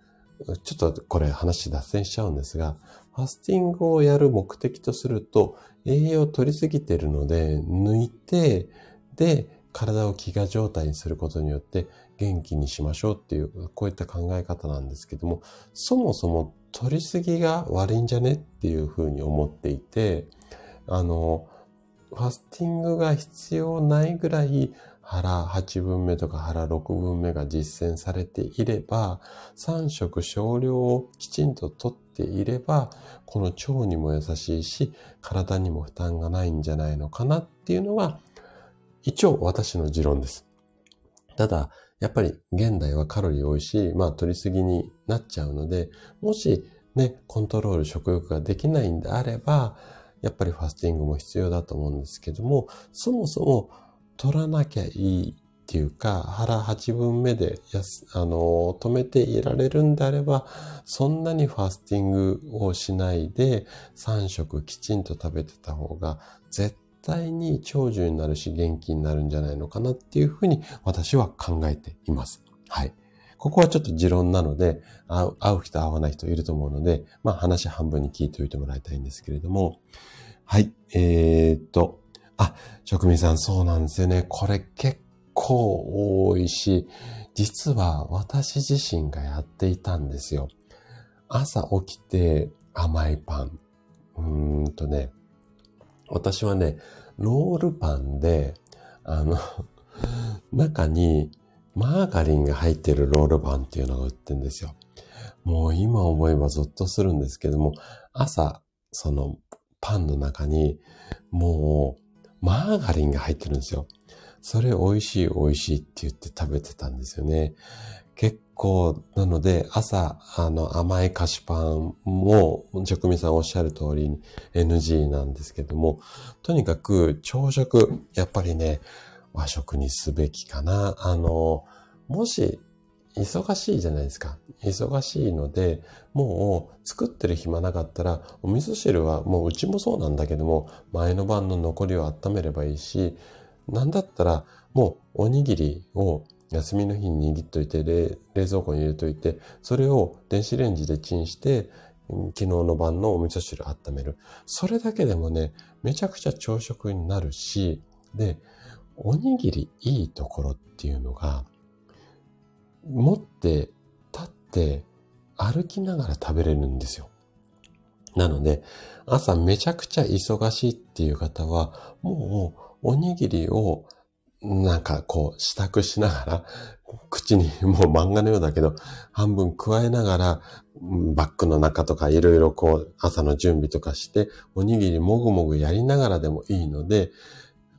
ちょっとこれ話脱線しちゃうんですが、ファスティングをやる目的とすると、栄養を取りすぎてるので、抜いて、で、体を飢餓状態にすることによって元気にしましょうっていう、こういった考え方なんですけども、そもそも取りすぎが悪いんじゃねっていうふうに思っていて、あの、ファスティングが必要ないぐらい腹8分目とか腹6分目が実践されていれば、3食少量をきちんととっていれば、この腸にも優しいし、体にも負担がないんじゃないのかなっていうのが、一応私の持論です。ただ、やっぱり現代はカロリー多いし、まあ取りすぎになっちゃうので、もしね、コントロール食欲ができないんであれば、やっぱりファスティングも必要だと思うんですけども、そもそも取らなきゃいいっていうか、腹8分目でやす、あの、止めていられるんであれば、そんなにファスティングをしないで、3食きちんと食べてた方が、絶対に長寿になるし元気になるんじゃないのかなっていうふうに私は考えています。はい。ここはちょっと持論なので、会う会う人会わない人いると思うので、まあ話半分に聞いておいてもらいたいんですけれども、はい、えー、っと、あ、職人さんそうなんですよね。これ結構多いし、実は私自身がやっていたんですよ。朝起きて甘いパン。うーんとね、私はね、ロールパンで、あの、<laughs> 中にマーガリンが入ってるロールパンっていうのが売ってるんですよ。もう今思えばゾッとするんですけども、朝、そのパンの中にもうマーガリンが入ってるんですよ。それ美味しい美味しいって言って食べてたんですよね。結構、なので、朝、あの、甘い菓子パンも、職人さんおっしゃる通り NG なんですけども、とにかく朝食、やっぱりね、和食にすべきかな。あの、もし、忙しいじゃないですか。忙しいので、もう作ってる暇なかったら、お味噌汁はもううちもそうなんだけども、前の晩の残りを温めればいいし、なんだったらもうおにぎりを休みの日に握っといて冷、蔵庫に入れといて、それを電子レンジでチンして、昨日の晩のお味噌汁温める。それだけでもね、めちゃくちゃ朝食になるし、で、おにぎりいいところっていうのが、持って、立って、歩きながら食べれるんですよ。なので、朝めちゃくちゃ忙しいっていう方は、もうおにぎりをなんかこう支度しながら、口にもう漫画のようだけど、半分加えながら、バッグの中とかいろいろこう朝の準備とかして、おにぎりもぐもぐやりながらでもいいので、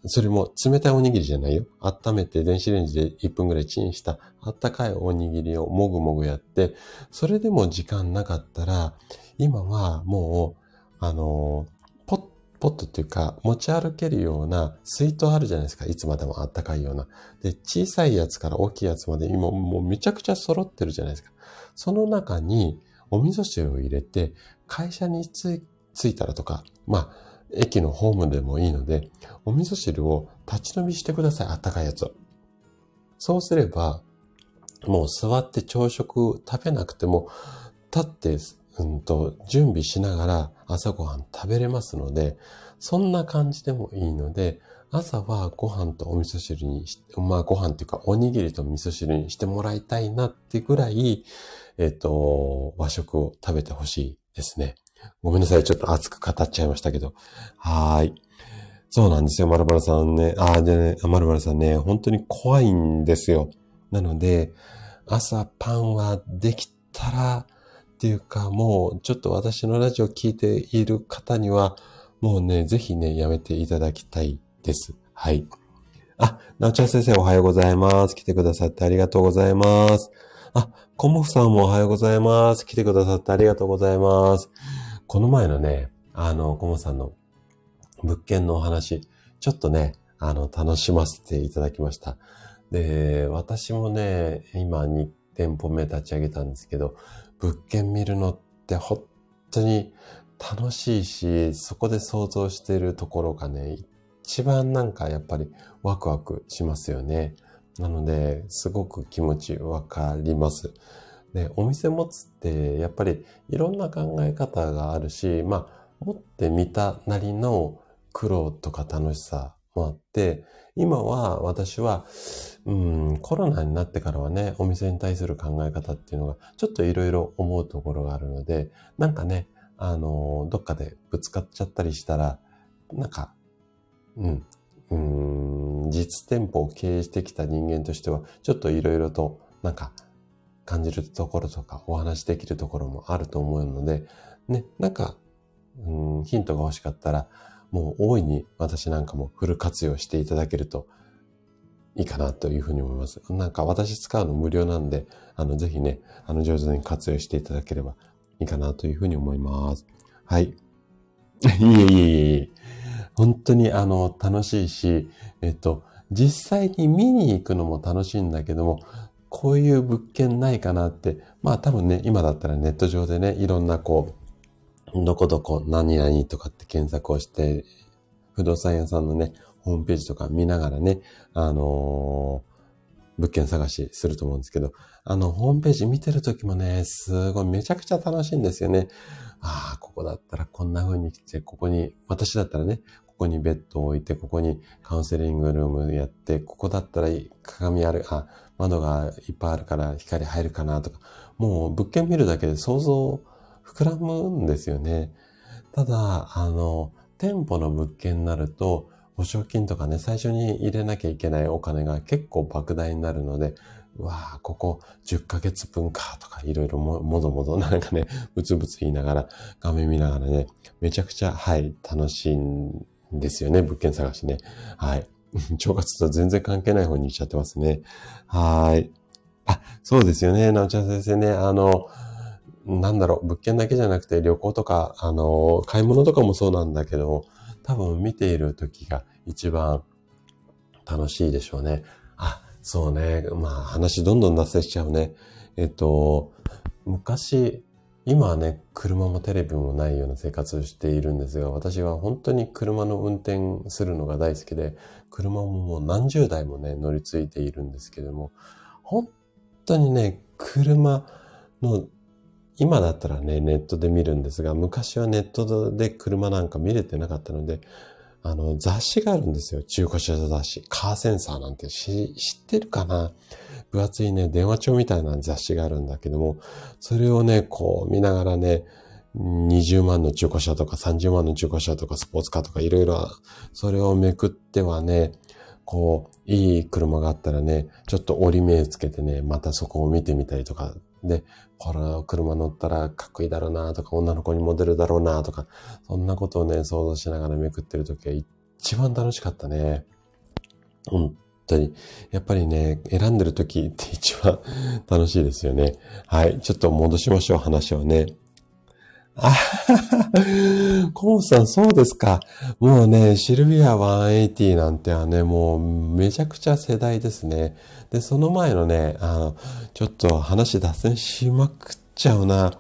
それも冷たいおにぎりじゃないよ。温めて電子レンジで1分ぐらいチンしたあったかいおにぎりをもぐもぐやって、それでも時間なかったら、今はもう、あの、ポッ、ポットっていうか、持ち歩けるような水筒あるじゃないですか。いつまでもあったかいような。で、小さいやつから大きいやつまで今もうめちゃくちゃ揃ってるじゃないですか。その中にお味噌汁を入れて、会社に着いたらとか、まあ、駅のホームでもいいので、お味噌汁を立ち飲みしてください。あったかいやつを。そうすれば、もう座って朝食食べなくても、立って、うんと、準備しながら朝ごはん食べれますので、そんな感じでもいいので、朝はご飯とお味噌汁にし、まあご飯っていうかおにぎりと味噌汁にしてもらいたいなってぐらい、えっ、と、和食を食べてほしいですね。ごめんなさい。ちょっと熱く語っちゃいましたけど。はーい。そうなんですよ。まるまるさんね。ああ、でね、まるまるさんね、本当に怖いんですよ。なので、朝パンはできたら、っていうか、もうちょっと私のラジオ聞いている方には、もうね、ぜひね、やめていただきたいです。はい。あ、なおちゃん先生おはようございます。来てくださってありがとうございます。あ、コモフさんもおはようございます。来てくださってありがとうございます。この前のね、あの、コモさんの物件のお話、ちょっとね、あの、楽しませていただきました。で、私もね、今2店舗目立ち上げたんですけど、物件見るのって本当に楽しいし、そこで想像しているところがね、一番なんかやっぱりワクワクしますよね。なので、すごく気持ちわかります。で、お店持つって、やっぱりいろんな考え方があるし、まあ、持ってみたなりの苦労とか楽しさもあって、今は私は、うん、コロナになってからはね、お店に対する考え方っていうのが、ちょっといろいろ思うところがあるので、なんかね、あの、どっかでぶつかっちゃったりしたら、なんか、うん、うん、実店舗を経営してきた人間としては、ちょっといろいろと、なんか、感じるところとかお話できるところもあると思うので、ね、なんか、うん、ヒントが欲しかったら、もう大いに私なんかもフル活用していただけるといいかなというふうに思います。なんか私使うの無料なんで、あの、ぜひね、あの、上手に活用していただければいいかなというふうに思います。はい。<laughs> いえいえいえいえ。本当にあの、楽しいし、えっと、実際に見に行くのも楽しいんだけども、こういう物件ないかなって、まあ多分ね、今だったらネット上でね、いろんなこう、どこどこ何々とかって検索をして、不動産屋さんのね、ホームページとか見ながらね、あのー、物件探しすると思うんですけど、あの、ホームページ見てるときもね、すごいめちゃくちゃ楽しいんですよね。ああ、ここだったらこんな風に来て、ここに、私だったらね、ここにベッドを置いて、ここにカウンセリングルームやって、ここだったら鏡ある、あ、窓がいっぱいあるから光入るかなとか、もう物件見るだけで想像膨らむんですよね。ただ、あの、店舗の物件になると、保証金とかね、最初に入れなきゃいけないお金が結構莫大になるので、うわあ、ここ10ヶ月分かとかいろいろも、もどもどなんかね、<laughs> ブツブツ言いながら、画面見ながらね、めちゃくちゃ、はい、楽しいんですよね、物件探しね。はい。<laughs> 腸活とは全然関係ない方に行っちゃってますね。はい。あ、そうですよね。なおちゃん先生ね。あの、なんだろう、物件だけじゃなくて旅行とか、あの、買い物とかもそうなんだけど、多分見ている時が一番楽しいでしょうね。あ、そうね。まあ話どんどん脱線しちゃうね。えっと、昔、今はね、車もテレビもないような生活をしているんですが、私は本当に車の運転するのが大好きで、車ももう何十台もね、乗り継いでいるんですけども、本当にね、車の、今だったらね、ネットで見るんですが、昔はネットで車なんか見れてなかったので、あの、雑誌があるんですよ。中古車雑誌。カーセンサーなんて知ってるかな？分厚いね、電話帳みたいな雑誌があるんだけども、それをね、こう見ながらね、20万の中古車とか30万の中古車とかスポーツカーとかいろいろ、それをめくってはね、こう、いい車があったらね、ちょっと折り目つけてね、またそこを見てみたりとか、で、この車乗ったらかっこいいだろうなとか、女の子にモデルだろうなとか、そんなことをね、想像しながらめくってるときは一番楽しかったね。本当に。やっぱりね、選んでる時って一番楽しいですよね。はい。ちょっと戻しましょう、話をね。あはは、コンさん、そうですか。もうね、シルビア180なんてはね、もうめちゃくちゃ世代ですね。で、その前のね、あの、ちょっと話脱線しまくっちゃうな。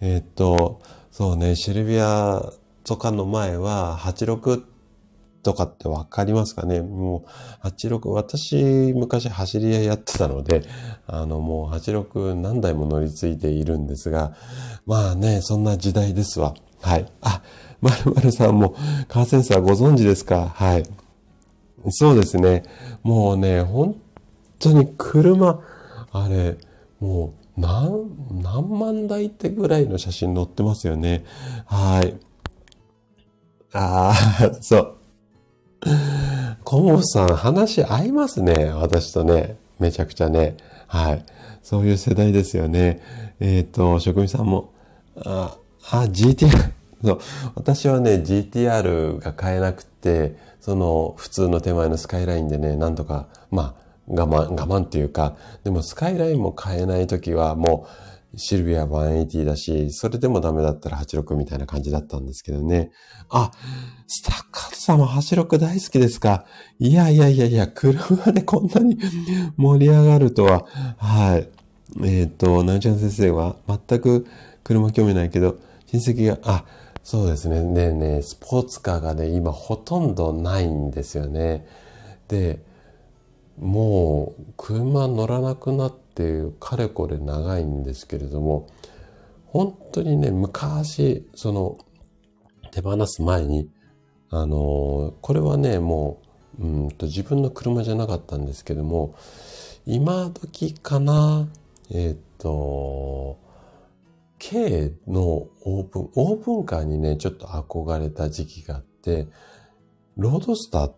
え、っと、そうね、シルビアとかの前は86とかってわかりますかね？もう、86、私、昔走り屋やってたので、あの、もう86何台も乗り継いでいるんですが、まあね、そんな時代ですわ。はい。あ、まるまるさんも、カーセンサーご存知ですか？はい。そうですね。もうね、本当に車、あれ、もう、何、何万台ってぐらいの写真載ってますよね。はい。ああ、<laughs> そう。コモさん、話合いますね。私とね。めちゃくちゃね。はい。そういう世代ですよね。えっ、ー、と、職人さんも、あ、あ、GTR。<laughs> そう。私はね、GTR が買えなくて、その、普通の手前のスカイラインでね、なんとか、まあ、我慢、我慢っていうか、でもスカイラインも買えないときはもう、シルビア180だし、それでもダメだったら86みたいな感じだったんですけどね。あ、スタッカートさんも86大好きですか？いやいやいやいや、車でこんなに盛り上がるとは。はい。えっ、ー、と、なおちゃん先生は全く車興味ないけど、親戚が、あ、そうですね。ねえねえスポーツカーがね、今ほとんどないんですよね。で、もう車乗らなくなってかれこれ長いんですけれども本当にね昔その手放す前にあのこれはねもううんと自分の車じゃなかったんですけども今時かなえっ、と K のオープンオープンカーにねちょっと憧れた時期があってロードスターっ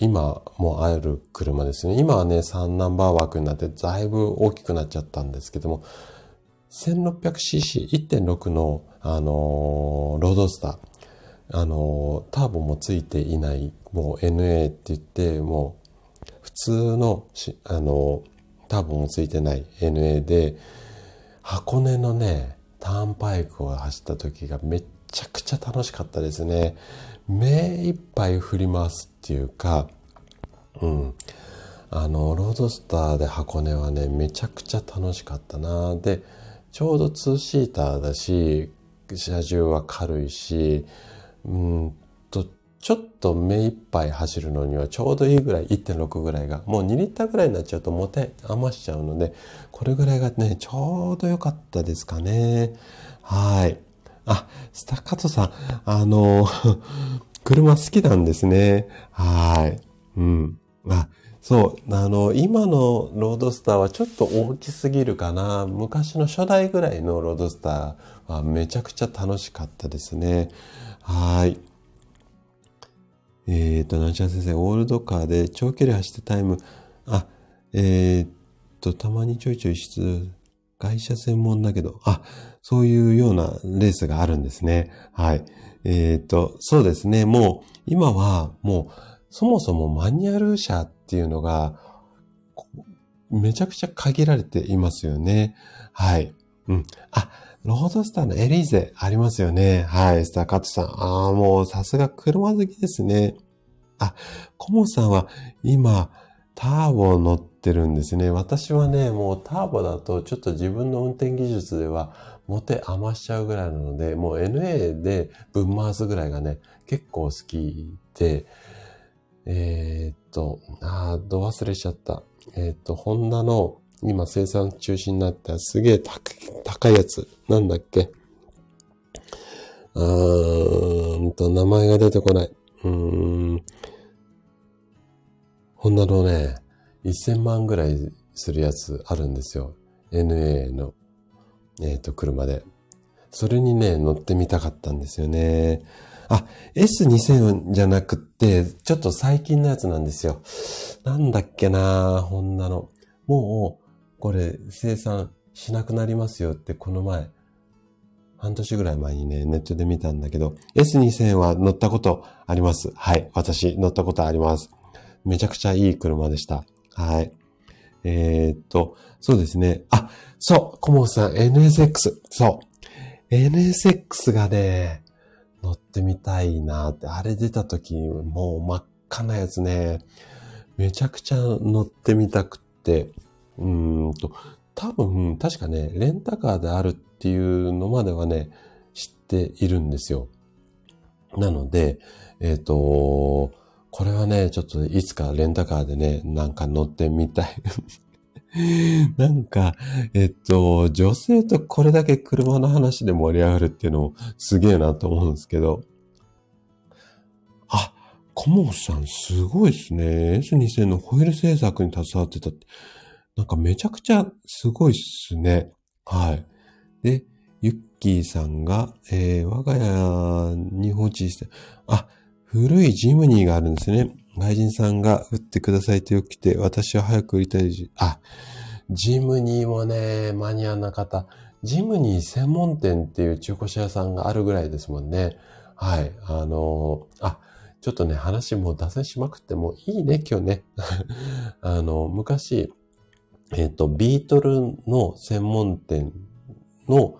今もある車ですね。今はね、3ナンバー枠になってだいぶ大きくなっちゃったんですけども、1600cc、1.6の、あのー、ロードスター、あのー、ターボもついていない、もう NA って言って、もう普通のあのー、ターボもついてない NA で、箱根のね、ターンパイクを走った時がめっちゃくちゃ楽しかったですね。目いっぱい振りますっていうか、うん。あの、ロードスターで箱根はね、めちゃくちゃ楽しかったな。で、ちょうど2シーターだし、車重は軽いし、うんと、ちょっと目いっぱい走るのにはちょうどいいぐらい、1.6ぐらいが、もう2リッターぐらいになっちゃうと持て余しちゃうので、これぐらいがね、ちょうど良かったですかね。はい。あ、スタッカートさん、あの、車好きなんですね。はい。うん。あ、そう。あの、今のロードスターはちょっと大きすぎるかな。昔の初代ぐらいのロードスターはめちゃくちゃ楽しかったですね。はい。えっ、ー、と、なちゃん先生、オールドカーで長距離走ってタイム、あ、えっ、と、たまにちょいちょい出、会社専門だけど、あ、そういうようなレースがあるんですね。はい。えっ、と、そうですね。もう、今はもう、そもそもマニュアル車っていうのが、めちゃくちゃ限られていますよね。はい。うん。あ、ロードスターのエリーゼありますよね。はい。スターカットさん。ああ、もうさすが車好きですね。あ、コモさんは今、ターボを乗ってるんですね。私はね、もうターボだとちょっと自分の運転技術では持て余しちゃうぐらいなので、もう NA で分回すぐらいがね、結構好きで、えー、っと、あー、ど忘れしちゃった。えー、っと、ホンダの今生産中止になったすげえ高いやつ。なんだっけ？うーんと、名前が出てこない。うーん。ホンダのね、1000万ぐらいするやつあるんですよ。NA の、えっ、ー、と、車で。それにね、乗ってみたかったんですよね。あ、S2000 じゃなくって、ちょっと最近のやつなんですよ。なんだっけなホンダの。もう、これ生産しなくなりますよってこの前、半年ぐらい前にね、ネットで見たんだけど、S2000 は乗ったことあります。はい。私乗ったことあります。めちゃくちゃいい車でした。はい。えー、っと、そうですね。あ、そう、コモンさん、NSX。そう。NSX がね、乗ってみたいなって、あれ出た時、もう真っ赤なやつね、めちゃくちゃ乗ってみたくって、うんと、多分、確かね、レンタカーであるっていうのまではね、知っているんですよ。なので、えっ、ー、と、これはね、ちょっといつかレンタカーでね、なんか乗ってみたい。<laughs> なんか、えっと、女性とこれだけ車の話で盛り上がるっていうのもすげえなと思うんですけど。あ、コモさんすごいですね。S2000 のホイール製作に携わってたって。なんかめちゃくちゃすごいっすね。はい。で、ユッキーさんが、えー、我が家に放置して、あ、古いジムニーがあるんですね。外人さんが売ってくださいとよく来て、私は早く売りたいし、あ、ジムニーもね、マニアな方、ジムニー専門店っていう中古車屋さんがあるぐらいですもんね。はい。あのー、あ、ちょっとね、話もう脱線しまくってもいいね、今日ね。<laughs> あの、昔、えっ、ー、と、ビートルの専門店の、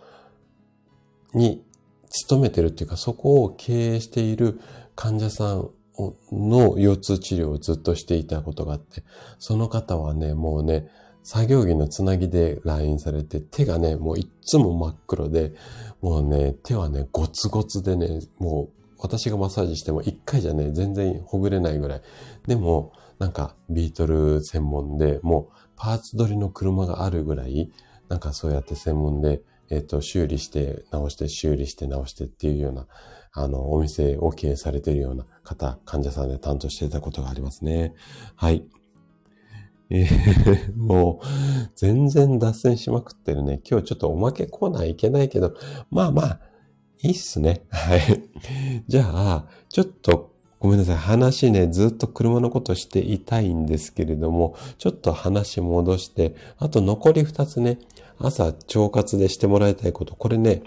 に勤めてるっていうか、そこを経営している患者さんの腰痛治療をずっとしていたことがあって、その方はね、もうね、作業着のつなぎで来院されて、手がね、もういつも真っ黒で、もうね、手はね、ゴツゴツでね、もう私がマッサージしても一回じゃね、全然ほぐれないぐらい。でも、なんかビートル専門で、もうパーツ取りの車があるぐらい、なんかそうやって専門で、えっ、ー、と、修理して直して修理して直してっていうような、あの、お店を経営されているような方、患者さんで担当していたことがありますね。はい。えー、<laughs> もう、全然脱線しまくってるね。今日ちょっとおまけコーナーいけないけど、まあまあ、いいっすね。はい。<laughs> じゃあ、ちょっと、ごめんなさい。話ね、ずっと車のことしていたいんですけれども、ちょっと話戻して、あと残り二つね、朝腸活でしてもらいたいこと、これね、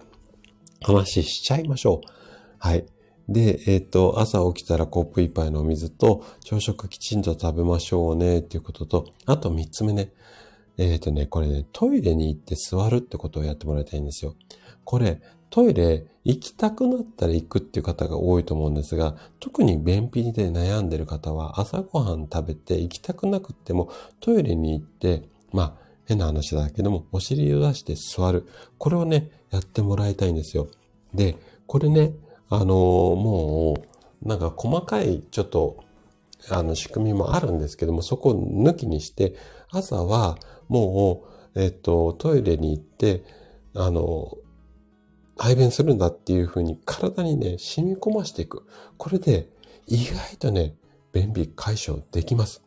話しちゃいましょう。はい。で、えっ、ー、と、朝起きたらコップ一杯のお水と、朝食きちんと食べましょうね、っていうことと、あと三つ目ね。えっ、ー、とね、これね、トイレに行って座るってことをやってもらいたいんですよ。これ、トイレ行きたくなったら行くっていう方が多いと思うんですが、特に便秘で悩んでる方は朝ごはん食べて行きたくなくってもトイレに行って、まあ変な話だけどもお尻を出して座る。これをね、やってもらいたいんですよ。で、これね、あの、もう、なんか細かいちょっと、あの仕組みもあるんですけども、そこを抜きにして、朝はもう、えっと、トイレに行って、あの、排便するんだっていうふうに体にね、染み込ましていく。これで意外とね、便秘解消できます。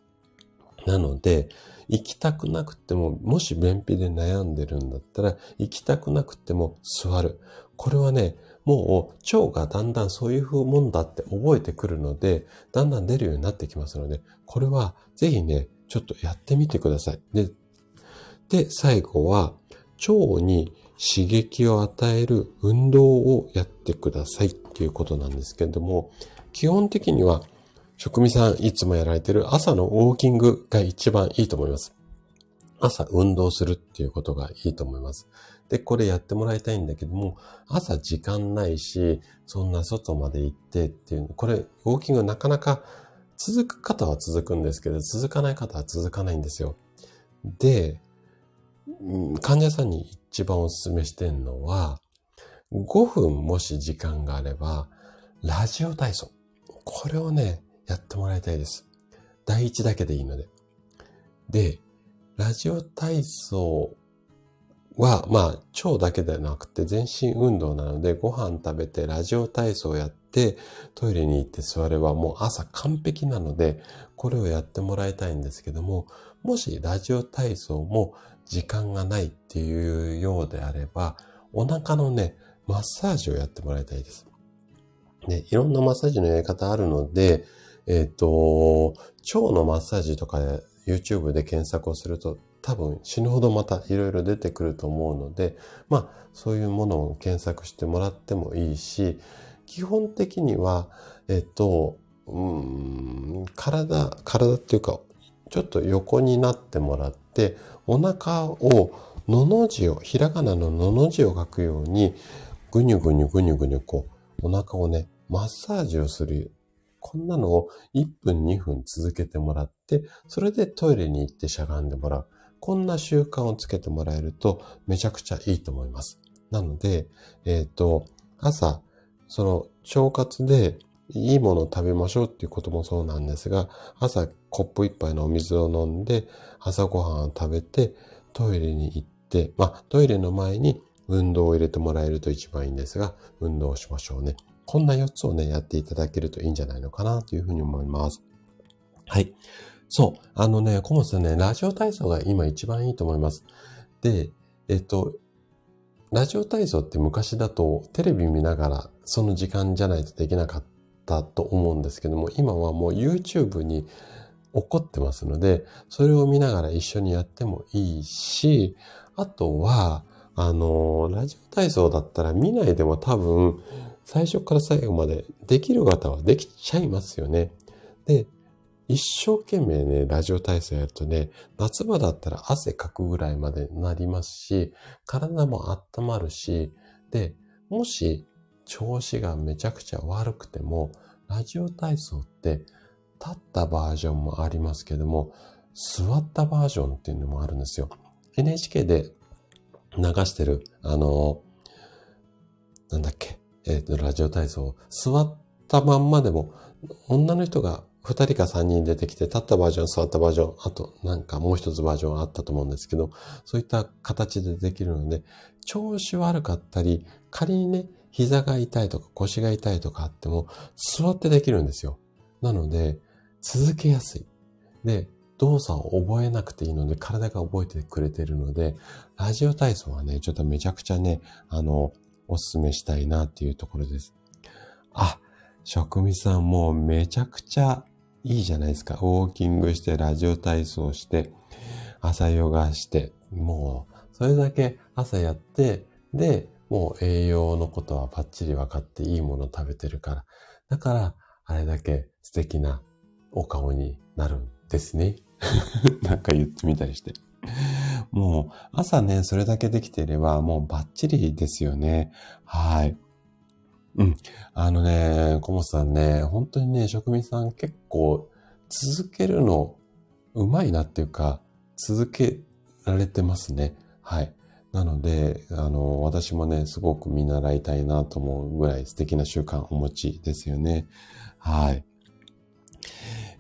なので、行きたくなくても、もし便秘で悩んでるんだったら、行きたくなくても座る。これはね、もう腸がだんだんそういう風もんだって覚えてくるので、だんだん出るようになってきますので、これはぜひね、ちょっとやってみてください。で、で、最後は、腸に刺激を与える運動をやってくださいっていうことなんですけれども、基本的には職味さんいつもやられてる朝のウォーキングが一番いいと思います。朝運動するっていうことがいいと思います。で、これやってもらいたいんだけども、朝時間ないし、そんな外まで行ってっていう、これ、ウォーキングなかなか続く方は続くんですけど、続かない方は続かないんですよ。で、患者さんに一番お勧めしてんのは、5分もし時間があれば、ラジオ体操。これをね、やってもらいたいです。第一だけでいいので。で、ラジオ体操は、まあ、腸だけではなくて全身運動なので、ご飯食べてラジオ体操をやって、トイレに行って座ればもう朝完璧なので、これをやってもらいたいんですけども、もしラジオ体操も時間がないっていうようであれば、お腹のね、マッサージをやってもらいたいです。ね、いろんなマッサージのやり方あるので、えっ、ー、と、腸のマッサージとか YouTube で検索をすると多分死ぬほどまたいろいろ出てくると思うので、まあそういうものを検索してもらってもいいし、基本的には、えっと、うん、体、体っていうか、ちょっと横になってもらって、お腹を、のの字を、ひらがなののの字を書くように、ぐにゅぐにゅぐにゅぐにゅこう、お腹をね、マッサージをする。こんなのを1分2分続けてもらって、それでトイレに行ってしゃがんでもらう。こんな習慣をつけてもらえるとめちゃくちゃいいと思います。なので、えっ、ー、と、朝、その腸活でいいものを食べましょうっていうこともそうなんですが、朝コップ一杯のお水を飲んで、朝ごはんを食べて、トイレに行って、まあ、トイレの前に運動を入れてもらえると一番いいんですが、運動をしましょうね。こんな4つをね、やっていただけるといいんじゃないのかなというふうに思います。はい。そう。あのね、コモさんね、ラジオ体操が今一番いいと思います。で、えっと、ラジオ体操って昔だとテレビ見ながらその時間じゃないとできなかったと思うんですけども、今はもう YouTube に起こってますので、それを見ながら一緒にやってもいいし、あとは、あの、ラジオ体操だったら見ないでも多分、最初から最後までできる方はできちゃいますよね。で、一生懸命ね、ラジオ体操やるとね、夏場だったら汗かくぐらいまでなりますし、体も温まるし、で、もし調子がめちゃくちゃ悪くても、ラジオ体操って立ったバージョンもありますけども、座ったバージョンっていうのもあるんですよ。NHK で流してる、あの、なんだっけ、えっ、ー、と、ラジオ体操、座ったまんまでも、女の人が二人か三人出てきて、立ったバージョン、座ったバージョン、あとなんかもう一つバージョンあったと思うんですけど、そういった形でできるので、調子悪かったり、仮にね、膝が痛いとか腰が痛いとかあっても、座ってできるんですよ。なので、続けやすい。で、動作を覚えなくていいので、体が覚えてくれているので、ラジオ体操はね、ちょっとめちゃくちゃね、あの、おすすめしたいなっていうところです。あ、職味さんもうめちゃくちゃいいじゃないですか。ウォーキングして、ラジオ体操して、朝ヨガして、もう、それだけ朝やって、で、もう栄養のことはバッチリ分かっていいもの食べてるから。だから、あれだけ素敵なお顔になるんですね。<laughs> なんか言ってみたりして。もう、朝ね、それだけできていれば、もうバッチリですよね。はい。うん。あのね、コモさんね、本当にね、職人さん結構続けるのうまいなっていうか、続けられてますね。はい。なので、あの、私もね、すごく見習いたいなと思うぐらい素敵な習慣お持ちですよね。はい。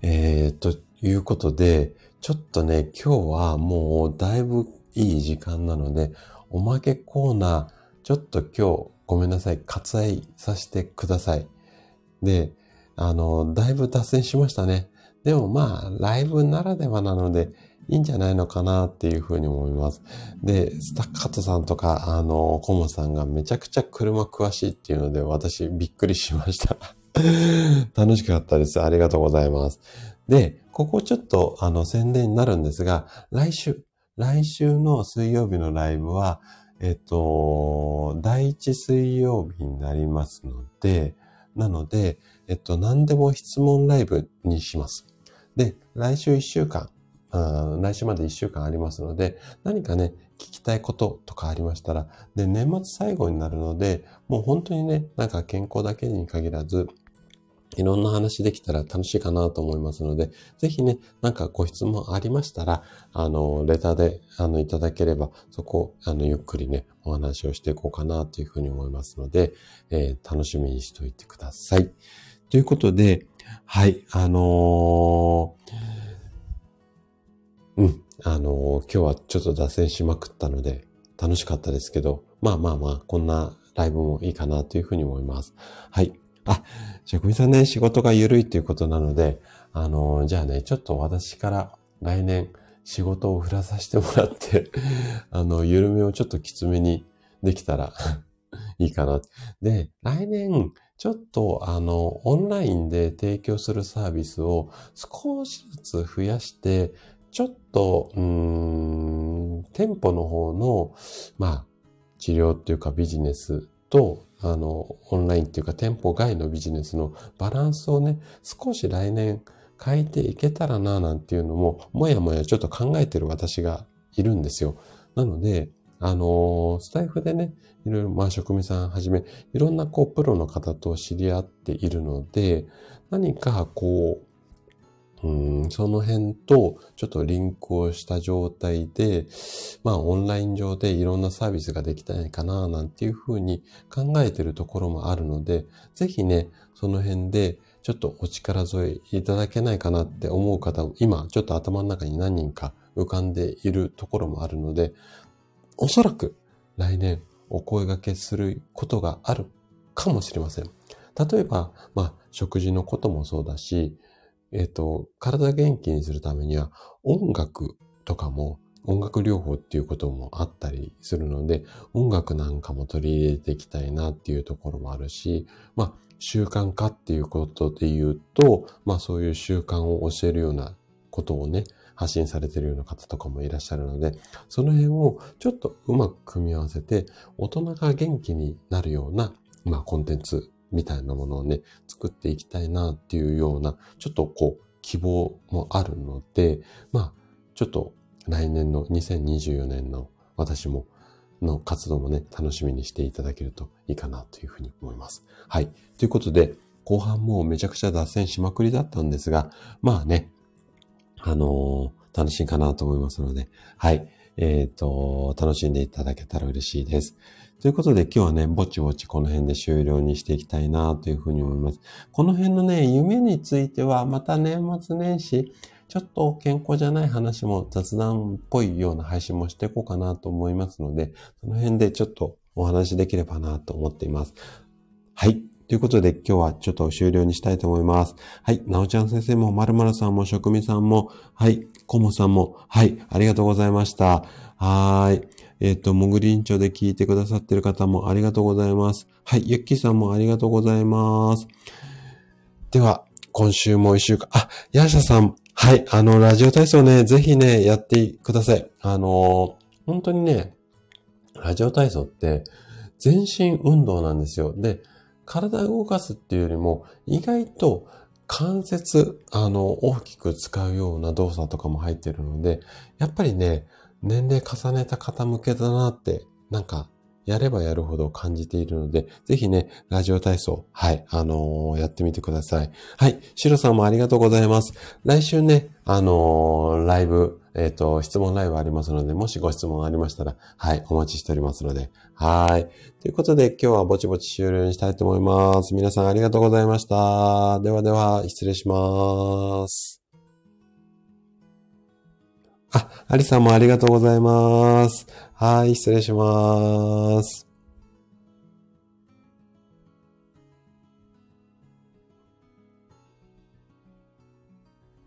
えー、ということで、ちょっとね、今日はもうだいぶいい時間なので、おまけコーナー、ちょっと今日ごめんなさい。割愛させてください。で、あの、だいぶ脱線しましたね。でもまあ、ライブならではなので、いいんじゃないのかなっていうふうに思います。で、スタッカートさんとか、あの、コモさんがめちゃくちゃ車詳しいっていうので、私びっくりしました。<laughs> 楽しかったです。ありがとうございます。で、ここちょっと、あの、宣伝になるんですが、来週、来週の水曜日のライブは、えっと、第一水曜日になりますので、なので、えっと、何でも質問ライブにします。で、来週1週間、あ来週まで1週間ありますので、何かね、聞きたいこととかありましたら、で、年末最後になるので、もう本当にね、なんか健康だけに限らず、いろんな話できたら楽しいかなと思いますので、ぜひね、なんかご質問ありましたら、あの、レターで、あの、いただければ、そこ、あの、ゆっくりね、お話をしていこうかなというふうに思いますので、えー、楽しみにしておいてください。ということで、はい、あのー、うん、あのー、今日はちょっと脱線しまくったので、楽しかったですけど、まあまあまあ、こんなライブもいいかなというふうに思います。はい。あ、職人さんね、仕事が緩いっていうことなので、あの、じゃあね、ちょっと私から来年仕事を振らさせてもらって <laughs> あの、緩めをちょっときつめにできたら <laughs> いいかな。で、来年、ちょっと、あの、オンラインで提供するサービスを少しずつ増やして、ちょっと、うーん、店舗の方の、まあ、治療っていうかビジネスと、あの、オンラインっていうか店舗外のビジネスのバランスをね、少し来年変えていけたらな、なんていうのも、もやもやちょっと考えてる私がいるんですよ。なので、あのスタイフでね、いろいろ、まあ、職味さんはじめ、いろんなこう、プロの方と知り合っているので、何かこう、うん、その辺とちょっとリンクをした状態で、まあオンライン上でいろんなサービスができたいかななんていうふうに考えてるところもあるので、ぜひね、その辺でちょっとお力添えいただけないかなって思う方、今ちょっと頭の中に何人か浮かんでいるところもあるので、おそらく来年お声掛けすることがあるかもしれません。例えば、まあ食事のこともそうだし、えっ、ー、と、体元気にするためには音楽とかも音楽療法っていうこともあったりするので、音楽なんかも取り入れていきたいなっていうところもあるし、まあ、習慣化っていうことで言うと、まあそういう習慣を教えるようなことをね、発信されてるような方とかもいらっしゃるので、その辺をちょっとうまく組み合わせて、大人が元気になるような、まあコンテンツみたいなものをね、作っていきたいなっていうような、ちょっとこう、希望もあるので、まあ、ちょっと来年の2024年の私も、の活動もね、楽しみにしていただけるといいかなというふうに思います。はい。ということで、後半もめちゃくちゃ脱線しまくりだったんですが、まあね、あのー、楽しいかなと思いますので、はい。えっ、ー、と、楽しんでいただけたら嬉しいです。ということで今日はね、ぼちぼちこの辺で終了にしていきたいなというふうに思います。この辺のね、夢についてはまた年末年始、ちょっと健康じゃない話も雑談っぽいような配信もしていこうかなと思いますので、その辺でちょっとお話できればなと思っています。はい。ということで今日はちょっと終了にしたいと思います。はい。なおちゃん先生も、まるまるさんも、職味さんも、はい。コモさんも、はい。ありがとうございました。はーい。えっ、ー、と、もぐりんちょで聞いてくださってる方もありがとうございます。はい、ゆっきーさんもありがとうございます。では、今週も一週間、あ、ヤーシャさん、はい、あの、ラジオ体操ね、ぜひね、やってください。あの、本当にね、ラジオ体操って、全身運動なんですよ。で、体を動かすっていうよりも、意外と関節、あの、大きく使うような動作とかも入ってるので、やっぱりね、年齢重ねた方向けだなって、なんか、やればやるほど感じているので、ぜひね、ラジオ体操、はい、あのー、やってみてください。はい、シロさんもありがとうございます。来週ね、あのー、ライブ、えっ、ー、と、質問ライブありますので、もしご質問ありましたら、はい、お待ちしておりますので、はい。ということで、今日はぼちぼち終了にしたいと思います。皆さんありがとうございました。ではでは、失礼します。あ、アリさんもありがとうございます。はい、失礼します。